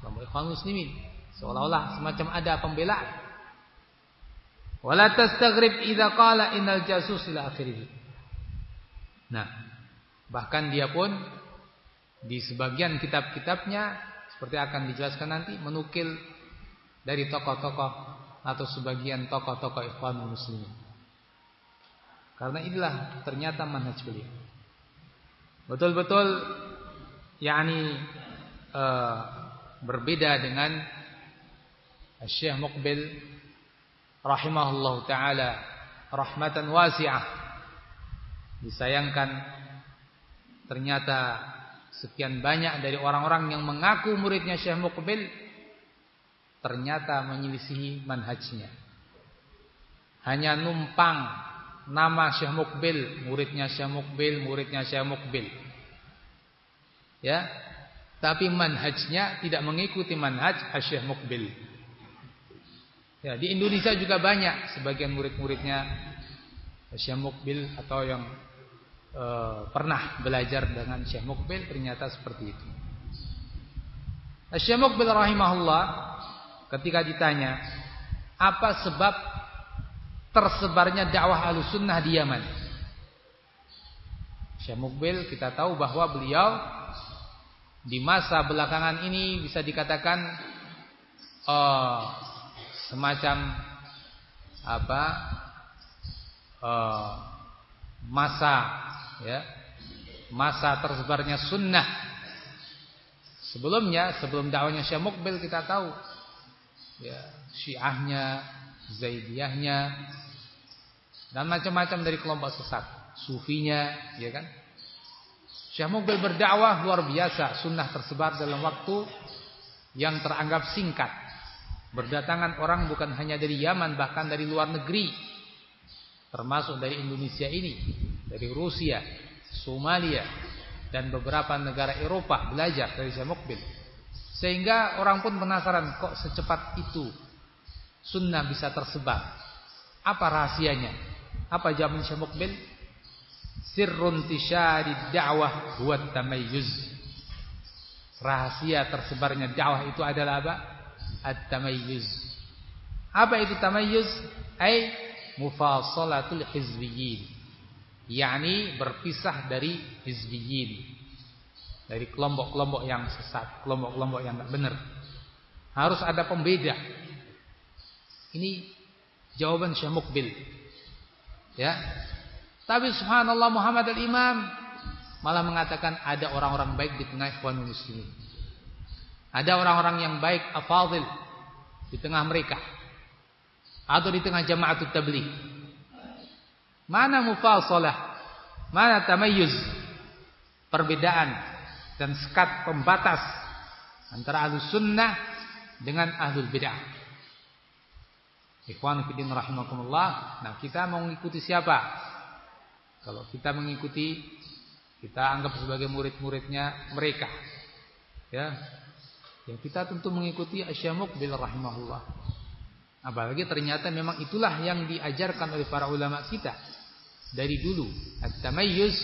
kelompok ikhwan muslimin. Seolah-olah semacam ada pembelaan. Wala tastaghrib idza qala innal jasus ila akhirih. Nah bahkan dia pun di sebagian kitab-kitabnya seperti akan dijelaskan nanti menukil dari tokoh-tokoh atau sebagian tokoh-tokoh ikhwanul muslimin. Karena inilah ternyata manhaj beliau. Betul-betul yakni uh, berbeda dengan Syekh Muqbil rahimahullah taala rahmatan wasi'ah. Disayangkan ternyata sekian banyak dari orang-orang yang mengaku muridnya Syekh Muqbil ternyata menyelisihi manhajnya. Hanya numpang nama Syekh Mukbil, muridnya Syekh Mukbil, muridnya Syekh Mukbil. Ya. Tapi manhajnya tidak mengikuti manhaj Syekh Mukbil. Ya, di Indonesia juga banyak sebagian murid-muridnya Syekh Mukbil atau yang e, pernah belajar dengan Syekh Mukbil ternyata seperti itu. Syekh Mukbil rahimahullah ketika ditanya apa sebab tersebarnya dakwah sunnah di Yaman. Syekh Mukbil kita tahu bahwa beliau di masa belakangan ini bisa dikatakan uh, semacam apa uh, masa ya masa tersebarnya sunnah sebelumnya sebelum dakwahnya Syekh Mukbil kita tahu ya Syiahnya, Zaidiyahnya dan macam-macam dari kelompok sesat, Sufinya, ya kan? Syekh Mubil berdakwah luar biasa, sunnah tersebar dalam waktu yang teranggap singkat. Berdatangan orang bukan hanya dari Yaman bahkan dari luar negeri. Termasuk dari Indonesia ini, dari Rusia, Somalia dan beberapa negara Eropa belajar dari Syekh. Sehingga orang pun penasaran kok secepat itu sunnah bisa tersebar. Apa rahasianya? Apa jawaban Syekh Mukbil? Sirrun tishari da'wah huwa tamayyuz. Rahasia tersebarnya dakwah itu adalah apa? At-tamayyuz. Apa itu tamayyuz? Ai mufasalatul hizbiyyin. yakni berpisah dari hizbiyyin dari kelompok-kelompok yang sesat, kelompok-kelompok yang tidak benar. Harus ada pembeda. Ini jawaban Syekh Mukbil. Ya. Tapi subhanallah Muhammad al-Imam malah mengatakan ada orang-orang baik di tengah ikhwanul muslimin. Ada orang-orang yang baik afadil di tengah mereka. Atau di tengah jamaatul tabligh. Mana mufasalah? Mana tamayyuz? Perbedaan dan sekat pembatas antara ahlu sunnah dengan ahlul bid'ah. Ikhwan fillah rahimakumullah. Nah, kita mau mengikuti siapa? Kalau kita mengikuti kita anggap sebagai murid-muridnya mereka. Ya. Ya kita tentu mengikuti Asyamuk bil rahimahullah. Apalagi ternyata memang itulah yang diajarkan oleh para ulama kita dari dulu. At-tamayyuz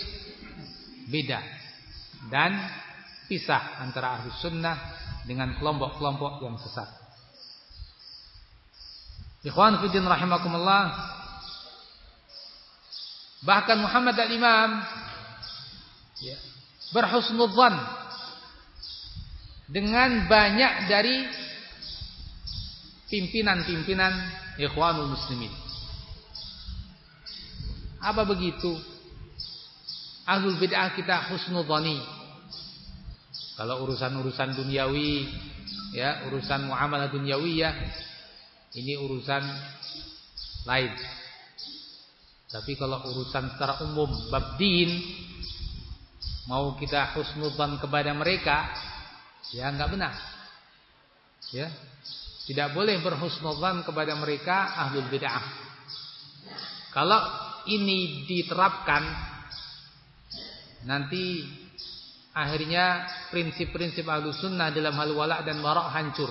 beda dan pisah antara ahli sunnah dengan kelompok-kelompok yang sesat. Ikhwan fiddin rahimakumullah. Bahkan Muhammad al-Imam ya, berhusnudzan dengan banyak dari pimpinan-pimpinan ikhwanul muslimin. Apa begitu? Ahlul bid'ah kita husnudzani. Kalau urusan-urusan duniawi, ya, urusan muamalah ya, ini urusan lain. Tapi kalau urusan secara umum bab din mau kita husnudzan kepada mereka ya enggak benar. Ya. Tidak boleh berhusnudzan kepada mereka ahlul bid'ah. Kalau ini diterapkan nanti akhirnya prinsip-prinsip ahlus sunnah dalam hal wala dan barak hancur.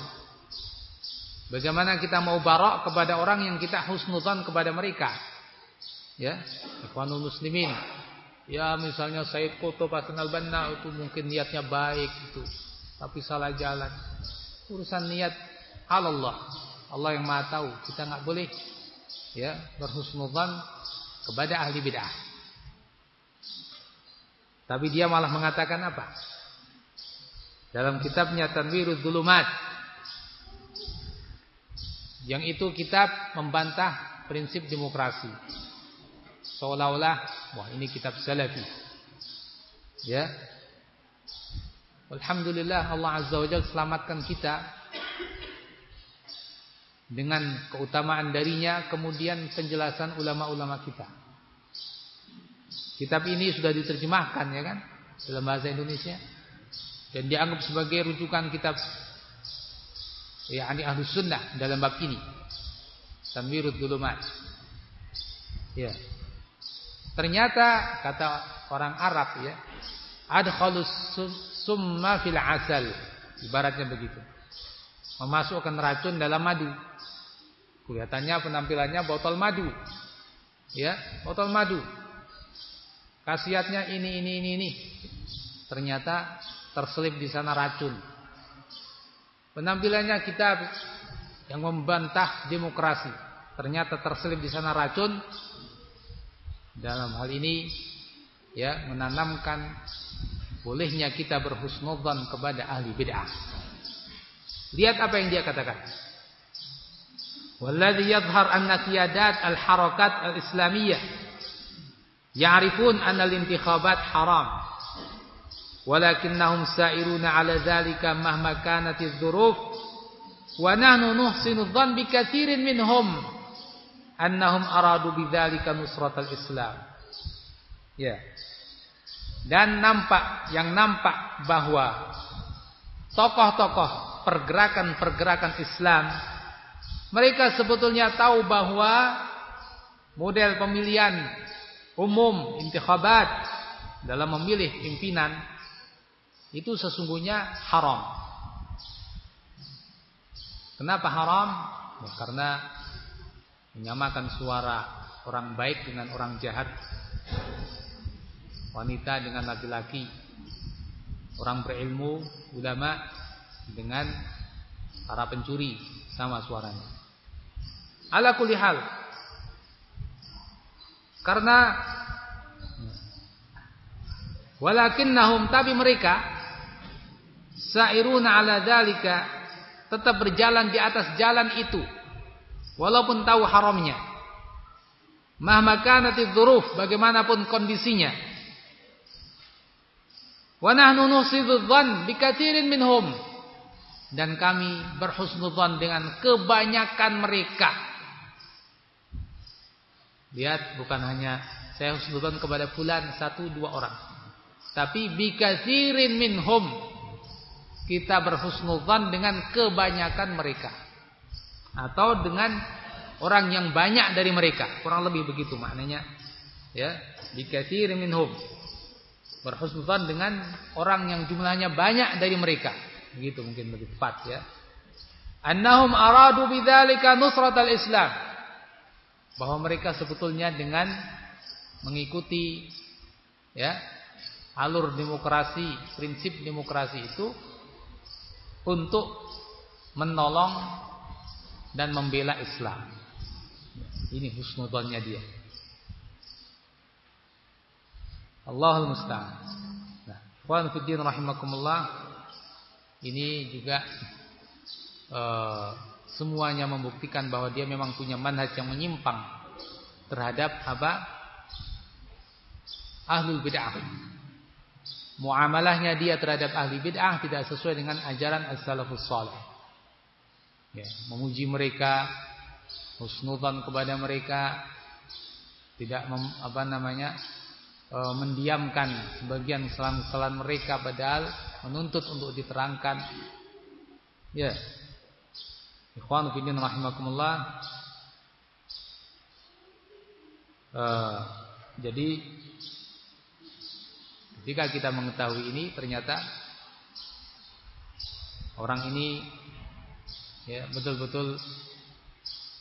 Bagaimana kita mau barak kepada orang yang kita husnudzan kepada mereka? Ya, ikhwanul muslimin Ya misalnya Said Qutb Hasan al-Banna itu mungkin niatnya baik itu, tapi salah jalan. Urusan niat Allah. Allah yang Maha tahu. Kita nggak boleh ya berhusnudzan kepada ahli bid'ah. Tapi dia malah mengatakan apa? Dalam kitabnya Tanwirud Dulumat yang itu kitab membantah prinsip demokrasi seolah-olah wah ini kitab salafi. Ya. Alhamdulillah Allah Azza wa Jalla selamatkan kita dengan keutamaan darinya kemudian penjelasan ulama-ulama kita. Kitab ini sudah diterjemahkan ya kan dalam bahasa Indonesia dan dianggap sebagai rujukan kitab yakni Ahlus Sunnah dalam bab ini. Tanwirud Dulumat. Ya. Ternyata kata orang Arab ya, adkhalus summa fil asal. Ibaratnya begitu. Memasukkan racun dalam madu. Kelihatannya penampilannya botol madu. Ya, botol madu. Khasiatnya ini ini ini ini. Ternyata terselip di sana racun. Penampilannya kita yang membantah demokrasi. Ternyata terselip di sana racun dalam hal ini ya menanamkan bolehnya kita berhusnudzan kepada ahli bid'ah. Lihat apa yang dia katakan. Walladhi yadhhar anna qiyadat al-harakat al-islamiyah ya'rifun anna al-intikhabat haram walakinnahum sa'iruna 'ala dhalika mahma kanat adh-dhuruf wa nahnu nuhsinu dhann bi katsirin minhum annahum aradu bidzalika nusratal Islam. Ya. Dan nampak yang nampak bahwa tokoh-tokoh pergerakan-pergerakan Islam mereka sebetulnya tahu bahwa model pemilihan umum intikhabat dalam memilih pimpinan itu sesungguhnya haram. Kenapa haram? Ya, karena menyamakan suara orang baik dengan orang jahat, wanita dengan laki-laki, orang berilmu, ulama dengan para pencuri sama suaranya. Ala kulli hal. Karena walakinnahum tapi mereka sairuna ala dalika tetap berjalan di atas jalan itu Walaupun tahu haramnya. Mahma kanati dzuruf, bagaimanapun kondisinya. Wa nahnu nuhsidhu dzan bikatsirin minhum. Dan kami berhusnudzan dengan kebanyakan mereka. Lihat bukan hanya saya husnudzan kepada fulan satu dua orang. Tapi bikatsirin minhum. Kita berhusnudzan dengan kebanyakan mereka. Atau dengan orang yang banyak dari mereka. Kurang lebih begitu maknanya. Ya bikatsir minhum. Berhusnudzan dengan orang yang jumlahnya banyak dari mereka. Begitu mungkin lebih tepat ya. Annahum aradu bidzalika nusratal islam bahwa mereka sebetulnya dengan mengikuti ya alur demokrasi prinsip demokrasi itu untuk menolong dan membela Islam ini husnudzannya dia Allahul musta'an. Nah, ikhwan fillah rahimakumullah ini juga uh, semuanya membuktikan bahwa dia memang punya manhaj yang menyimpang terhadap apa? Ahlul bid'ah. Muamalahnya dia terhadap ahli bid'ah tidak sesuai dengan ajaran as-salafus salih. Ya, memuji mereka, husnudzan kepada mereka, tidak mem, apa namanya? e, mendiamkan sebagian kesalahan-kesalahan mereka padahal menuntut untuk diterangkan. Ya. Ikhwan fillah rahimakumullah. E, jadi ketika kita mengetahui ini ternyata orang ini ya betul-betul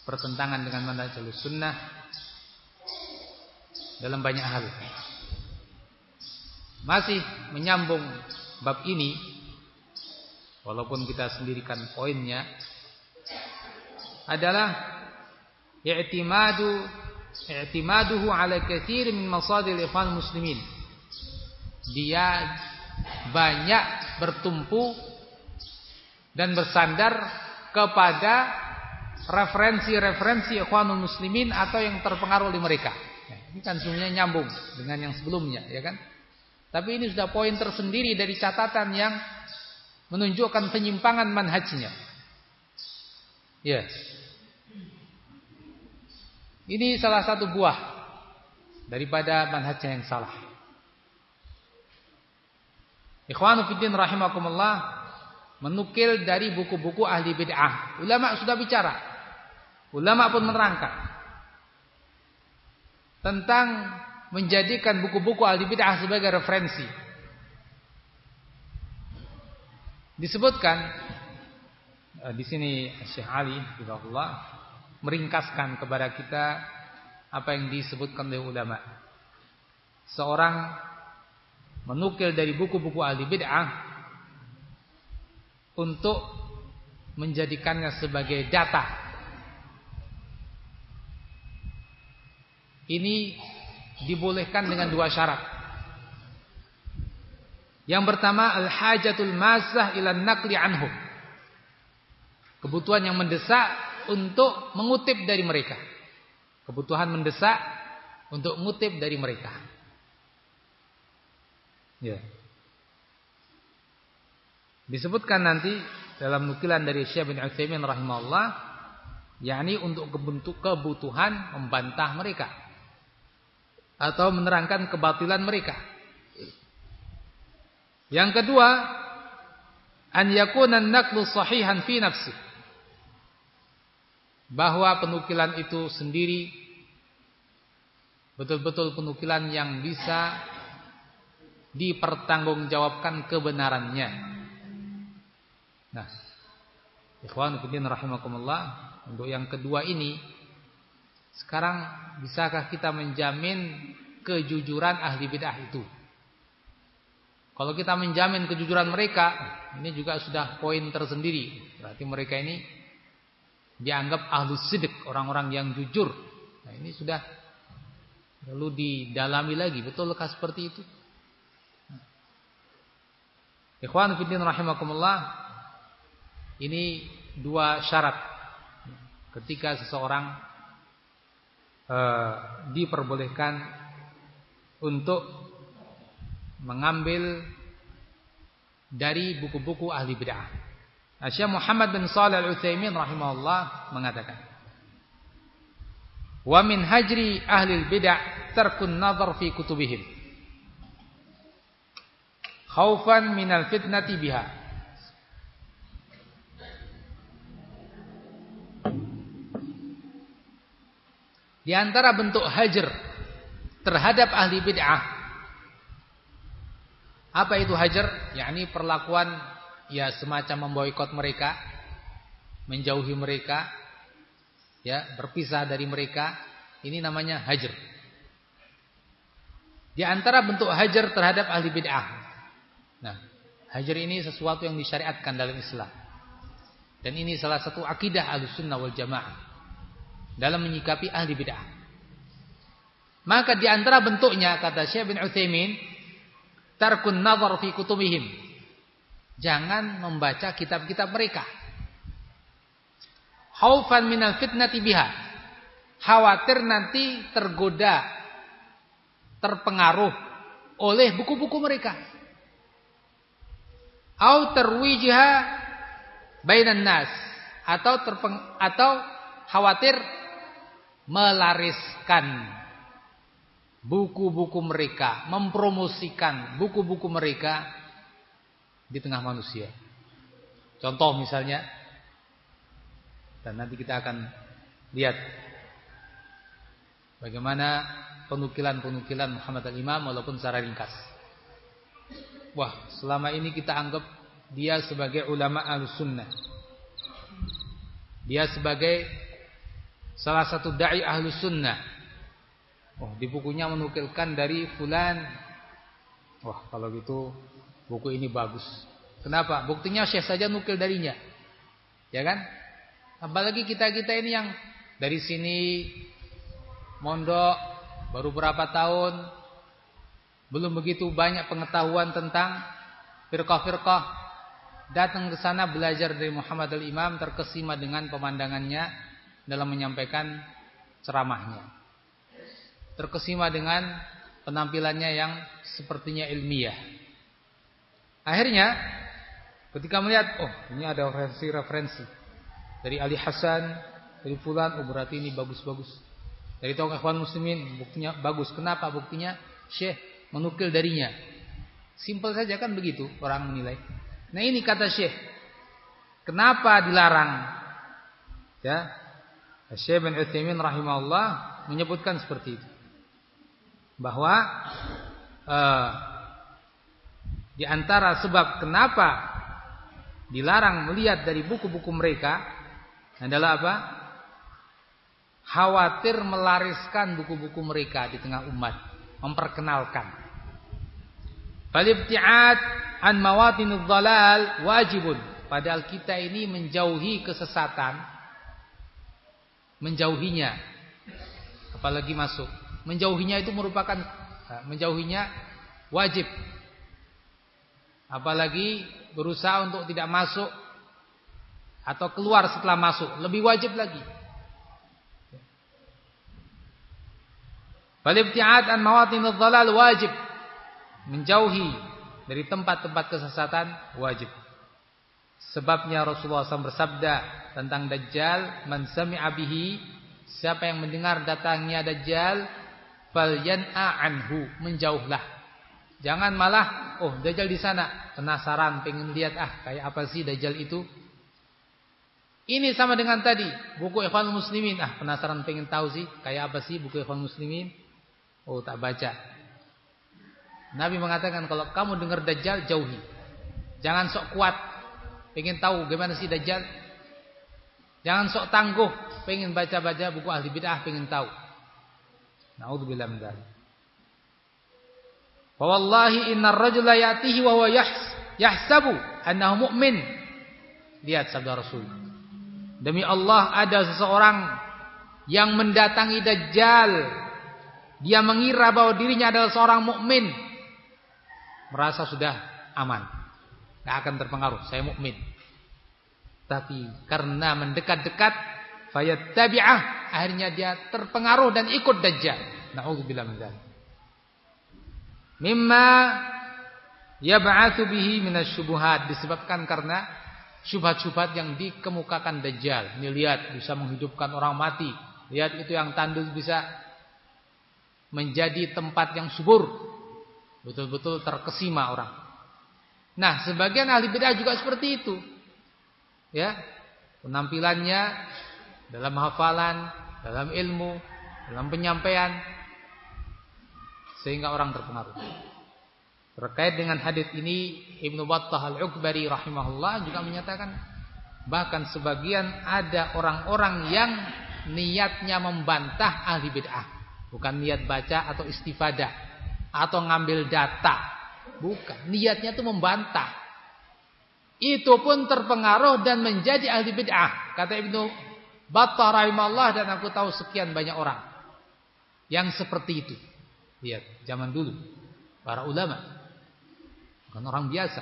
pertentangan dengan manhaj sunnah dalam banyak hal masih menyambung bab ini walaupun kita sendirikan poinnya adalah i'timadu i'timaduhu ala katsir min masadir ikhwan muslimin dia banyak bertumpu dan bersandar kepada referensi-referensi ikhwanul muslimin atau yang terpengaruh oleh mereka. ini kan sebenarnya nyambung dengan yang sebelumnya, ya kan? Tapi ini sudah poin tersendiri dari catatan yang menunjukkan penyimpangan manhajnya. Ya. Ini salah satu buah daripada manhajnya yang salah. Ikhwanu fiddin rahimakumullah menukil dari buku-buku ahli bid'ah. Ulama sudah bicara. Ulama pun menerangkan tentang menjadikan buku-buku ahli bid'ah sebagai referensi. Disebutkan eh, di sini Syekh Ali Allah meringkaskan kepada kita apa yang disebutkan oleh ulama. Seorang menukil dari buku-buku ahli bid'ah untuk menjadikannya sebagai data. Ini dibolehkan dengan dua syarat. Yang pertama al-hajatul masah ila naqli anhum. Kebutuhan yang mendesak untuk mengutip dari mereka. Kebutuhan mendesak untuk mengutip dari mereka. Ya. Disebutkan nanti dalam nukilan dari Syekh bin Utsaimin rahimahullah yakni untuk kebutuhan membantah mereka atau menerangkan kebatilan mereka. Yang kedua, an yakuna an-naqlu sahihan fi nafsi. Bahwa penukilan itu sendiri betul-betul penukilan yang bisa dipertanggungjawabkan kebenarannya. Nah, ikhwan fillah rahimakumullah, untuk yang kedua ini sekarang bisakah kita menjamin kejujuran ahli bid'ah itu? Kalau kita menjamin kejujuran mereka, ini juga sudah poin tersendiri. Berarti mereka ini dianggap ahlu sidik, orang-orang yang jujur. Nah, ini sudah perlu didalami lagi. Betulkah seperti itu? Ikhwan fillah rahimakumullah. Ini dua syarat ketika seseorang uh, diperbolehkan untuk mengambil dari buku-buku ahli bid'ah. Syekh Muhammad bin Shalih Al-Utsaimin rahimahullah mengatakan, "Wa min hajri ahli bid'ah tarkun nazar fi kutubihim." Khaufan minal fitnati biha. Di antara bentuk hajar terhadap ahli bid'ah. Apa itu hajar? yakni perlakuan ya semacam memboikot mereka, menjauhi mereka, ya, berpisah dari mereka. Ini namanya hajar. Di antara bentuk hajar terhadap ahli bid'ah. Nah, hajar ini sesuatu yang disyariatkan dalam Islam. Dan ini salah satu akidah Ahlussunnah wal Jamaah dalam menyikapi ahli bid'ah. Maka di antara bentuknya kata Syekh bin Utsaimin, tarkun nazar fi kutubihim. Jangan membaca kitab-kitab mereka. Haufan minal fitnati biha. Khawatir nanti tergoda, terpengaruh oleh buku-buku mereka. Au terwijha bainan nas atau terpeng, atau khawatir melariskan buku-buku mereka, mempromosikan buku-buku mereka di tengah manusia. Contoh misalnya dan nanti kita akan lihat bagaimana penukilan-penukilan Muhammad al-Imam walaupun secara ringkas. Wah, selama ini kita anggap dia sebagai ulama al-sunnah. Dia sebagai salah satu dai ahlu sunnah. Oh, di bukunya menukilkan dari fulan. Wah, kalau gitu buku ini bagus. Kenapa? Buktinya Syekh saja nukil darinya. Ya kan? Apalagi kita-kita ini yang dari sini mondok baru berapa tahun belum begitu banyak pengetahuan tentang firqah-firqah datang ke sana belajar dari Muhammad al-Imam terkesima dengan pemandangannya dalam menyampaikan ceramahnya. Terkesima dengan penampilannya yang sepertinya ilmiah. Akhirnya ketika melihat oh ini ada referensi-referensi dari Ali Hasan, dari Fulan, oh berarti ini bagus-bagus. Dari tokoh ikhwan muslimin, buktinya bagus. Kenapa buktinya? Syekh menukil darinya. Simpel saja kan begitu orang menilai. Nah ini kata Syekh. Kenapa dilarang? Ya. Syekh bin Utsaimin rahimahullah menyebutkan seperti itu. Bahwa uh, di antara sebab kenapa dilarang melihat dari buku-buku mereka adalah apa? Khawatir melariskan buku-buku mereka di tengah umat, memperkenalkan. Falibti'at an mawatinudz dhalal wajibun. Padahal kita ini menjauhi kesesatan, menjauhinya apalagi masuk. Menjauhinya itu merupakan menjauhinya wajib. Apalagi berusaha untuk tidak masuk atau keluar setelah masuk lebih wajib lagi. Falibti'ad an mawatinudz dhalal wajib. Menjauhi dari tempat-tempat kesesatan wajib. Sebabnya Rasulullah SAW bersabda tentang Dajjal, "Man sami'a bihi" Siapa yang mendengar datangnya Dajjal, falyan'a anhu, menjauhlah. Jangan malah, oh Dajjal di sana, penasaran pengen lihat ah kayak apa sih Dajjal itu? Ini sama dengan tadi, buku Ikhwan Muslimin. Ah, penasaran pengen tahu sih, kayak apa sih buku Ikhwan Muslimin? Oh, tak baca. Nabi mengatakan kalau kamu dengar Dajjal, jauhi. Jangan sok kuat, pengen tahu gimana sih Dajjal. Jangan sok tangguh, pengen baca-baca buku ahli bid'ah, pengen tahu. Nauzubillah min dzalik. Wa wallahi innar rajula ya'tihi wa huwa yahsabu annahu mu'min. Lihat sabda Rasul. Demi Allah ada seseorang yang mendatangi Dajjal. Dia mengira bahwa dirinya adalah seorang mukmin. Merasa sudah aman. Tidak akan terpengaruh. Saya mukmin. Tapi karena mendekat-dekat. Fayattabi'ah. Akhirnya dia terpengaruh dan ikut Dajjal. Na'udzubillah min dzalik. Mimma yab'atsu bihi minasyubuhat disebabkan karena syubhat-syubhat yang dikemukakan Dajjal. Ini lihat bisa menghidupkan orang mati. Lihat itu yang tandus bisa menjadi tempat yang subur. Betul-betul terkesima orang. Nah, sebagian ahli bid'ah juga seperti itu. Ya. Penampilannya dalam hafalan, dalam ilmu, dalam penyampaian sehingga orang terpengaruh. Terkait dengan hadis ini Ibnu Battah Al-Ukbari rahimahullah juga menyatakan bahkan sebagian ada orang-orang yang niatnya membantah ahli bid'ah, bukan niat baca atau istifadah atau ngambil data. Bukan, niatnya itu membantah. Itu pun terpengaruh dan menjadi ahli bid'ah, kata Ibnu Battah rahimahullah dan aku tahu sekian banyak orang yang seperti itu. Lihat, zaman dulu para ulama Bukan orang biasa.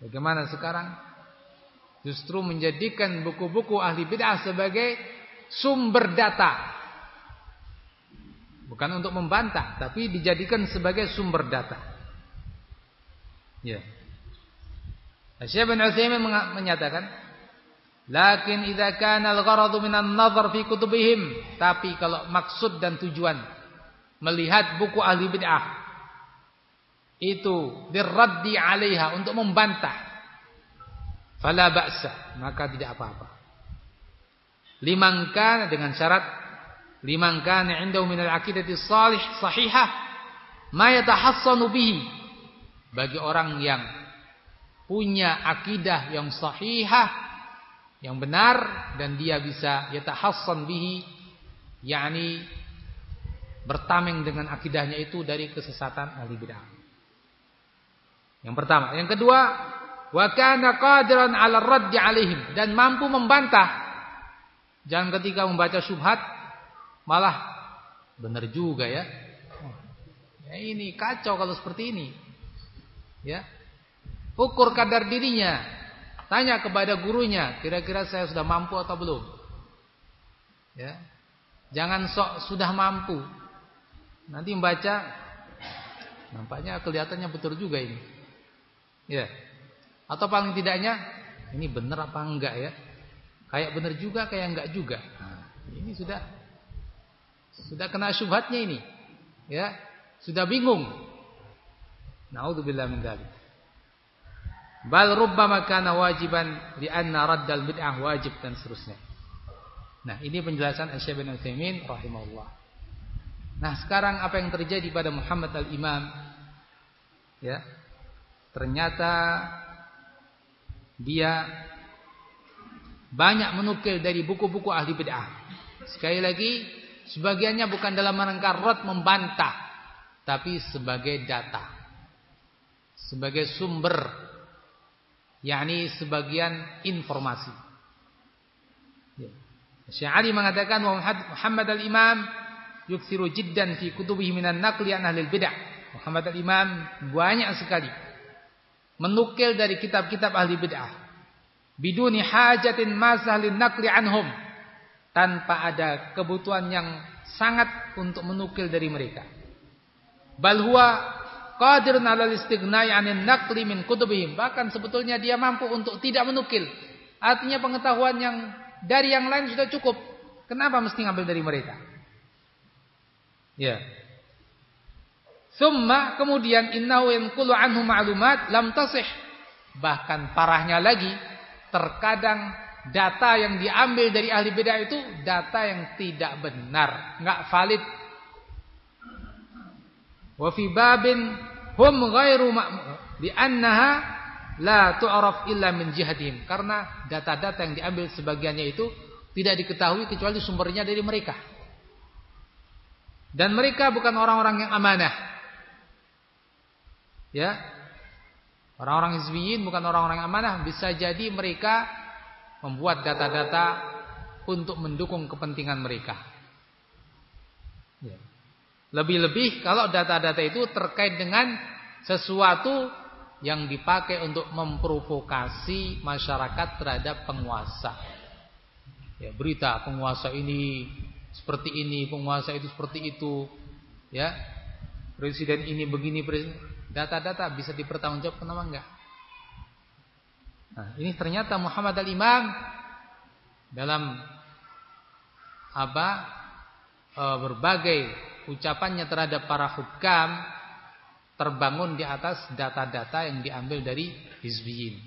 Bagaimana sekarang? Justru menjadikan buku-buku ahli bid'ah sebagai sumber data. Bukan untuk membantah, tapi dijadikan sebagai sumber data. Ya. Syekh bin Utsaimin menyatakan, "Lakin idza kana al-gharadu min an-nazar fi kutubihim," tapi kalau maksud dan tujuan melihat buku ahli bid'ah. Itu dirraddi 'alaiha untuk membantah. Fala ba'sa maka tidak apa-apa. Liman kana dengan syarat liman kana 'indahu min al-aqidati salih sahihah ma yatahassanu bihi. Bagi orang yang punya akidah yang sahihah yang benar dan dia bisa yatahassan bihi yakni bertameng dengan akidahnya itu dari kesesatan ahli bid'ah yang pertama, yang kedua, wa kana qadiran 'ala raddi 'alaihim dan mampu membantah. Jangan ketika membaca syubhat malah benar juga ya. Ya ini kacau kalau seperti ini. Ya. Ukur kadar dirinya. Tanya kepada gurunya, kira-kira saya sudah mampu atau belum? Ya. Jangan sok sudah mampu. Nanti membaca nampaknya kelihatannya betul juga ini. Ya. Atau paling tidaknya ini benar apa enggak ya? Kayak benar juga kayak enggak juga. Nah, ini sudah sudah kena syubhatnya ini. Ya, sudah bingung. Nauzubillah min dzalik. Bal rubbama kana wajiban li'anna raddal bid'ah wajib dan seterusnya. Nah, ini penjelasan Syekh bin Utsaimin rahimahullah. Nah, sekarang apa yang terjadi pada Muhammad al-Imam? Ya, ternyata dia banyak menukil dari buku-buku ahli bid'ah. Sekali lagi, sebagiannya bukan dalam rangka rot membantah, tapi sebagai data. Sebagai sumber yakni sebagian informasi. Ya. Syekh Ali mengatakan Muhammad al-Imam yuksiru jiddan fi kutubihi minan naqli an ahli bid'ah. Muhammad al-Imam banyak sekali menukil dari kitab-kitab ahli bid'ah. Biduni hajatin masahlin nakli anhum. Tanpa ada kebutuhan yang sangat untuk menukil dari mereka. Bal huwa qadirun 'alal istighnai 'anil naqli min kutubihim. Bahkan sebetulnya dia mampu untuk tidak menukil. Artinya pengetahuan yang dari yang lain sudah cukup. Kenapa mesti ngambil dari mereka ya Summa kemudian innahu yanqulu anhu ma'lumat lam tasih. Bahkan parahnya lagi, terkadang data yang diambil dari ahli bid'ah itu data yang tidak benar, enggak valid. Wa fi babin hum ghairu di annaha la tu'raf illa min jihadihim. Karena data-data yang diambil sebagiannya itu tidak diketahui kecuali sumbernya dari mereka. Dan mereka bukan orang-orang yang amanah. Ya. Orang-orang hizbiyin bukan orang-orang yang amanah, bisa jadi mereka membuat data-data untuk mendukung kepentingan mereka. Ya. Lebih-lebih kalau data-data itu terkait dengan sesuatu yang dipakai untuk memprovokasi masyarakat terhadap penguasa. Ya, berita penguasa ini seperti ini, penguasa itu seperti itu, ya. Presiden ini begini, Data-data bisa dipertanggungjawabkan apa enggak? Nah, ini ternyata Muhammad al-Imam dalam apa e, berbagai ucapannya terhadap para hukam terbangun di atas data-data yang diambil dari hizbiyin.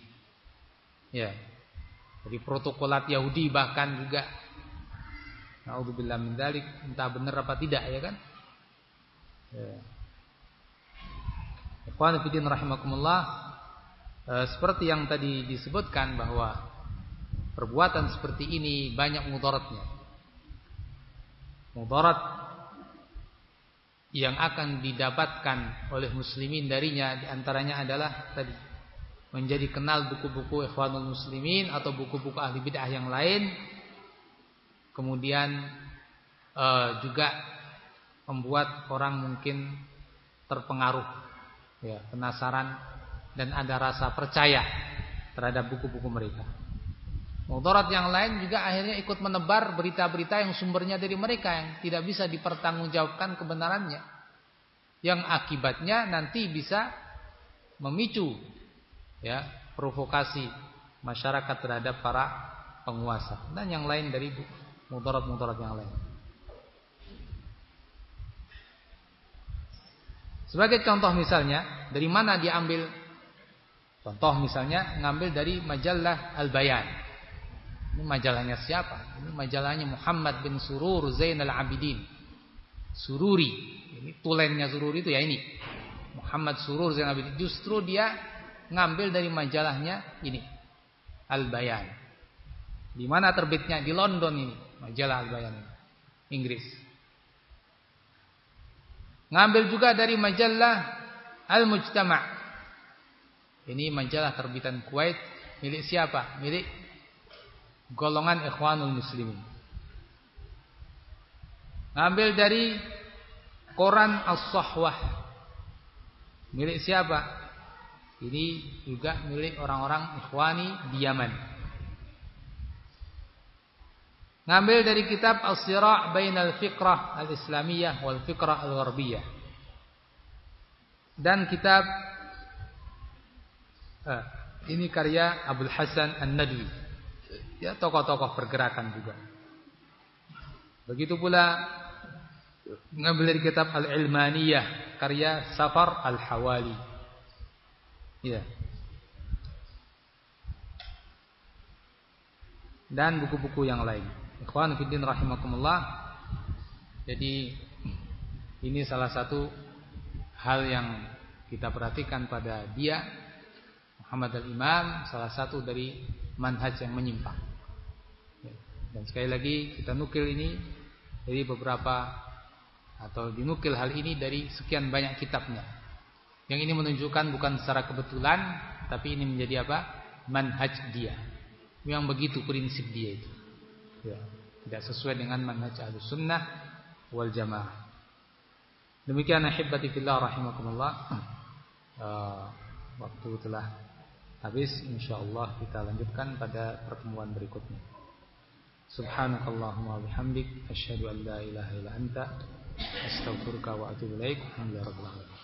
Ya. Dari protokolat Yahudi bahkan juga Naudzubillah min entah benar apa tidak ya kan? Ya. Ikhwan fillah rahimakumullah eh, seperti yang tadi disebutkan bahwa perbuatan seperti ini banyak mudaratnya. Mudarat yang akan didapatkan oleh muslimin darinya di antaranya adalah tadi menjadi kenal buku-buku ikhwanul muslimin atau buku-buku ahli bid'ah yang lain kemudian uh, juga membuat orang mungkin terpengaruh ya penasaran dan ada rasa percaya terhadap buku-buku mereka Mudarat yang lain juga akhirnya ikut menebar berita-berita yang sumbernya dari mereka yang tidak bisa dipertanggungjawabkan kebenarannya. Yang akibatnya nanti bisa memicu ya provokasi masyarakat terhadap para penguasa dan yang lain dari mudarat-mudarat yang lain. Sebagai contoh misalnya, dari mana diambil contoh misalnya ngambil dari majalah Al-Bayan. Ini majalahnya siapa? Ini majalahnya Muhammad bin Surur Zainal Abidin. Sururi. Ini tulennya Sururi itu ya ini. Muhammad Surur Zainal Abidin. Justru dia ngambil dari majalahnya ini. Al-Bayan. Di mana terbitnya? Di London ini. Majalah Al-Bayan ini. Inggris. Ngambil juga dari majalah Al-Mujtama' Ini majalah terbitan Kuwait milik siapa? Milik golongan Ikhwanul Muslimin. Ngambil dari koran As-Sahwah. Milik siapa? Ini juga milik orang-orang Ikhwani di Yaman. Ngambil dari kitab As-Sira' Bainal Fiqrah Al-Islamiyah wal Fiqrah Al-Gharbiyah. Dan kitab eh, ini karya Abdul Hasan An-Nadwi. Ya, tokoh-tokoh pergerakan juga. Begitu pula ngambil dari kitab Al-Ilmaniyah karya Safar Al-Hawali. Ya. Dan buku-buku yang lain. Ikhwan fiddin rahimakumullah. Jadi ini salah satu hal yang kita perhatikan pada dia Muhammad al-Imam salah satu dari manhaj yang menyimpang. Ya. Dan sekali lagi kita nukil ini dari beberapa atau dinukil hal ini dari sekian banyak kitabnya. Yang ini menunjukkan bukan secara kebetulan tapi ini menjadi apa? manhaj dia. Yang begitu prinsip dia itu. Ya tidak sesuai dengan manhaj Ahlussunnah wal Jamaah. Demikian ahibati fillah rahimakumullah. Uh, waktu telah habis insyaallah kita lanjutkan pada pertemuan berikutnya. Subhanakallahumma bihamdik asyhadu an la ilaha illa anta astaghfiruka wa atubu ilaik. Alhamdulillah